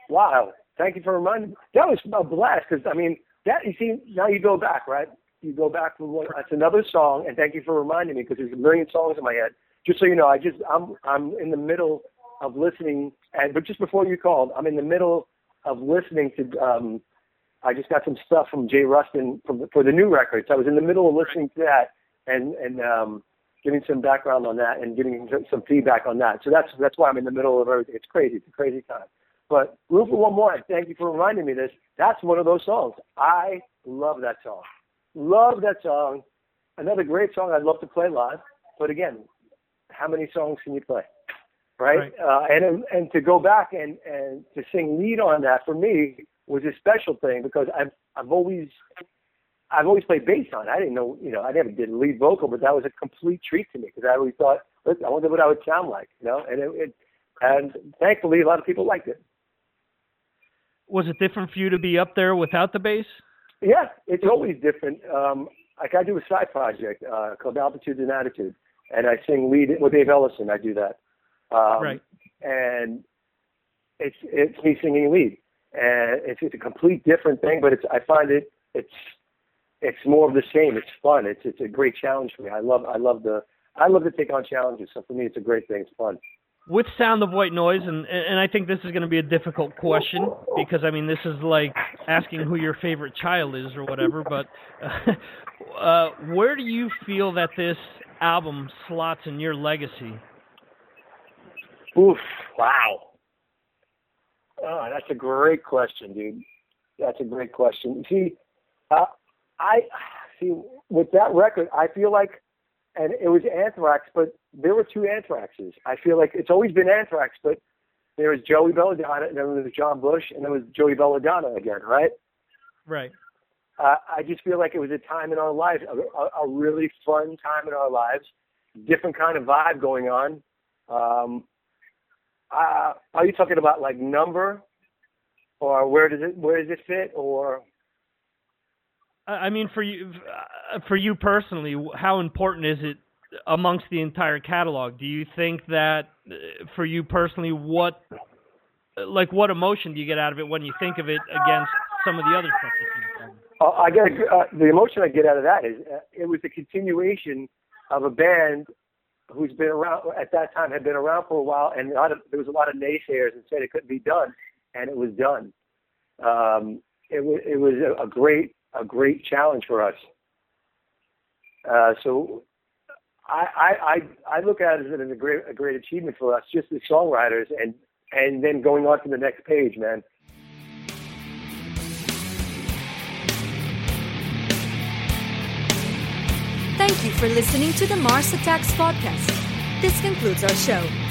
Wow. Thank you for reminding me. That was a blast because I mean that you see now you go back right. You go back from one. That's another song, and thank you for reminding me because there's a million songs in my head. Just so you know, I just I'm I'm in the middle of listening, and but just before you called, I'm in the middle of listening to. um I just got some stuff from Jay Ruston from the, for the new records. I was in the middle of listening to that and and um, giving some background on that and giving some feedback on that. So that's that's why I'm in the middle of everything. It's crazy. It's a crazy time. But Room for One More, thank you for reminding me this. That's one of those songs. I love that song. Love that song. Another great song I'd love to play live. But again, how many songs can you play? Right? Right. Uh, and and to go back and and to sing lead on that for me was a special thing because I've I've always I've always played bass on. it. I didn't know, you know, I never did lead vocal, but that was a complete treat to me because I always thought, listen, I wonder what I would sound like, you know. And it, it and thankfully, a lot of people liked it. Was it different for you to be up there without the bass? Yeah, it's always different. Um, like I do a side project uh, called Altitude and Attitude, and I sing lead with Dave Ellefson. I do that, um, Right. And it's it's me singing lead, and it's, it's a complete different thing. But it's I find it it's it's more of the same. It's fun. It's it's a great challenge for me. I love I love the I love to take on challenges. So for me, it's a great thing. It's fun. With Sound of White Noise, and and I think this is going to be a difficult question because I mean this is like asking who your favorite child is or whatever. But uh, uh, where do you feel that this album slots in your legacy? Oof! Wow. Oh, that's a great question, dude. That's a great question. See, uh, I see with that record, I feel like, and it was Anthrax, but there were two Anthraxes. I feel like it's always been Anthrax, but there was Joey Belladonna, and then there was John Bush, and then was Joey Belladonna again, right? Right. uh, I just feel like it was a time in our lives, a, a, a really fun time in our lives, different kind of vibe going on. Um, uh, are you talking about like number, or where does it where does it fit, or I mean, for you, for you personally, how important is it amongst the entire catalog? Do you think that, uh, for you personally, what like what emotion do you get out of it when you think of it against some of the other stuff that you've done? Uh, I a, uh, the emotion I get out of that is uh, it was a continuation of a band who's been around at that time had been around for a while, and a of, there was a lot of naysayers and said it couldn't be done, and it was done. Um, it was it was a, a great a great challenge for us. Uh, so I, I I look at it as a great a great achievement for us, just as songwriters, and and then going on to the next page, man. Thank you for listening to the Mars Attacks podcast. This concludes our show.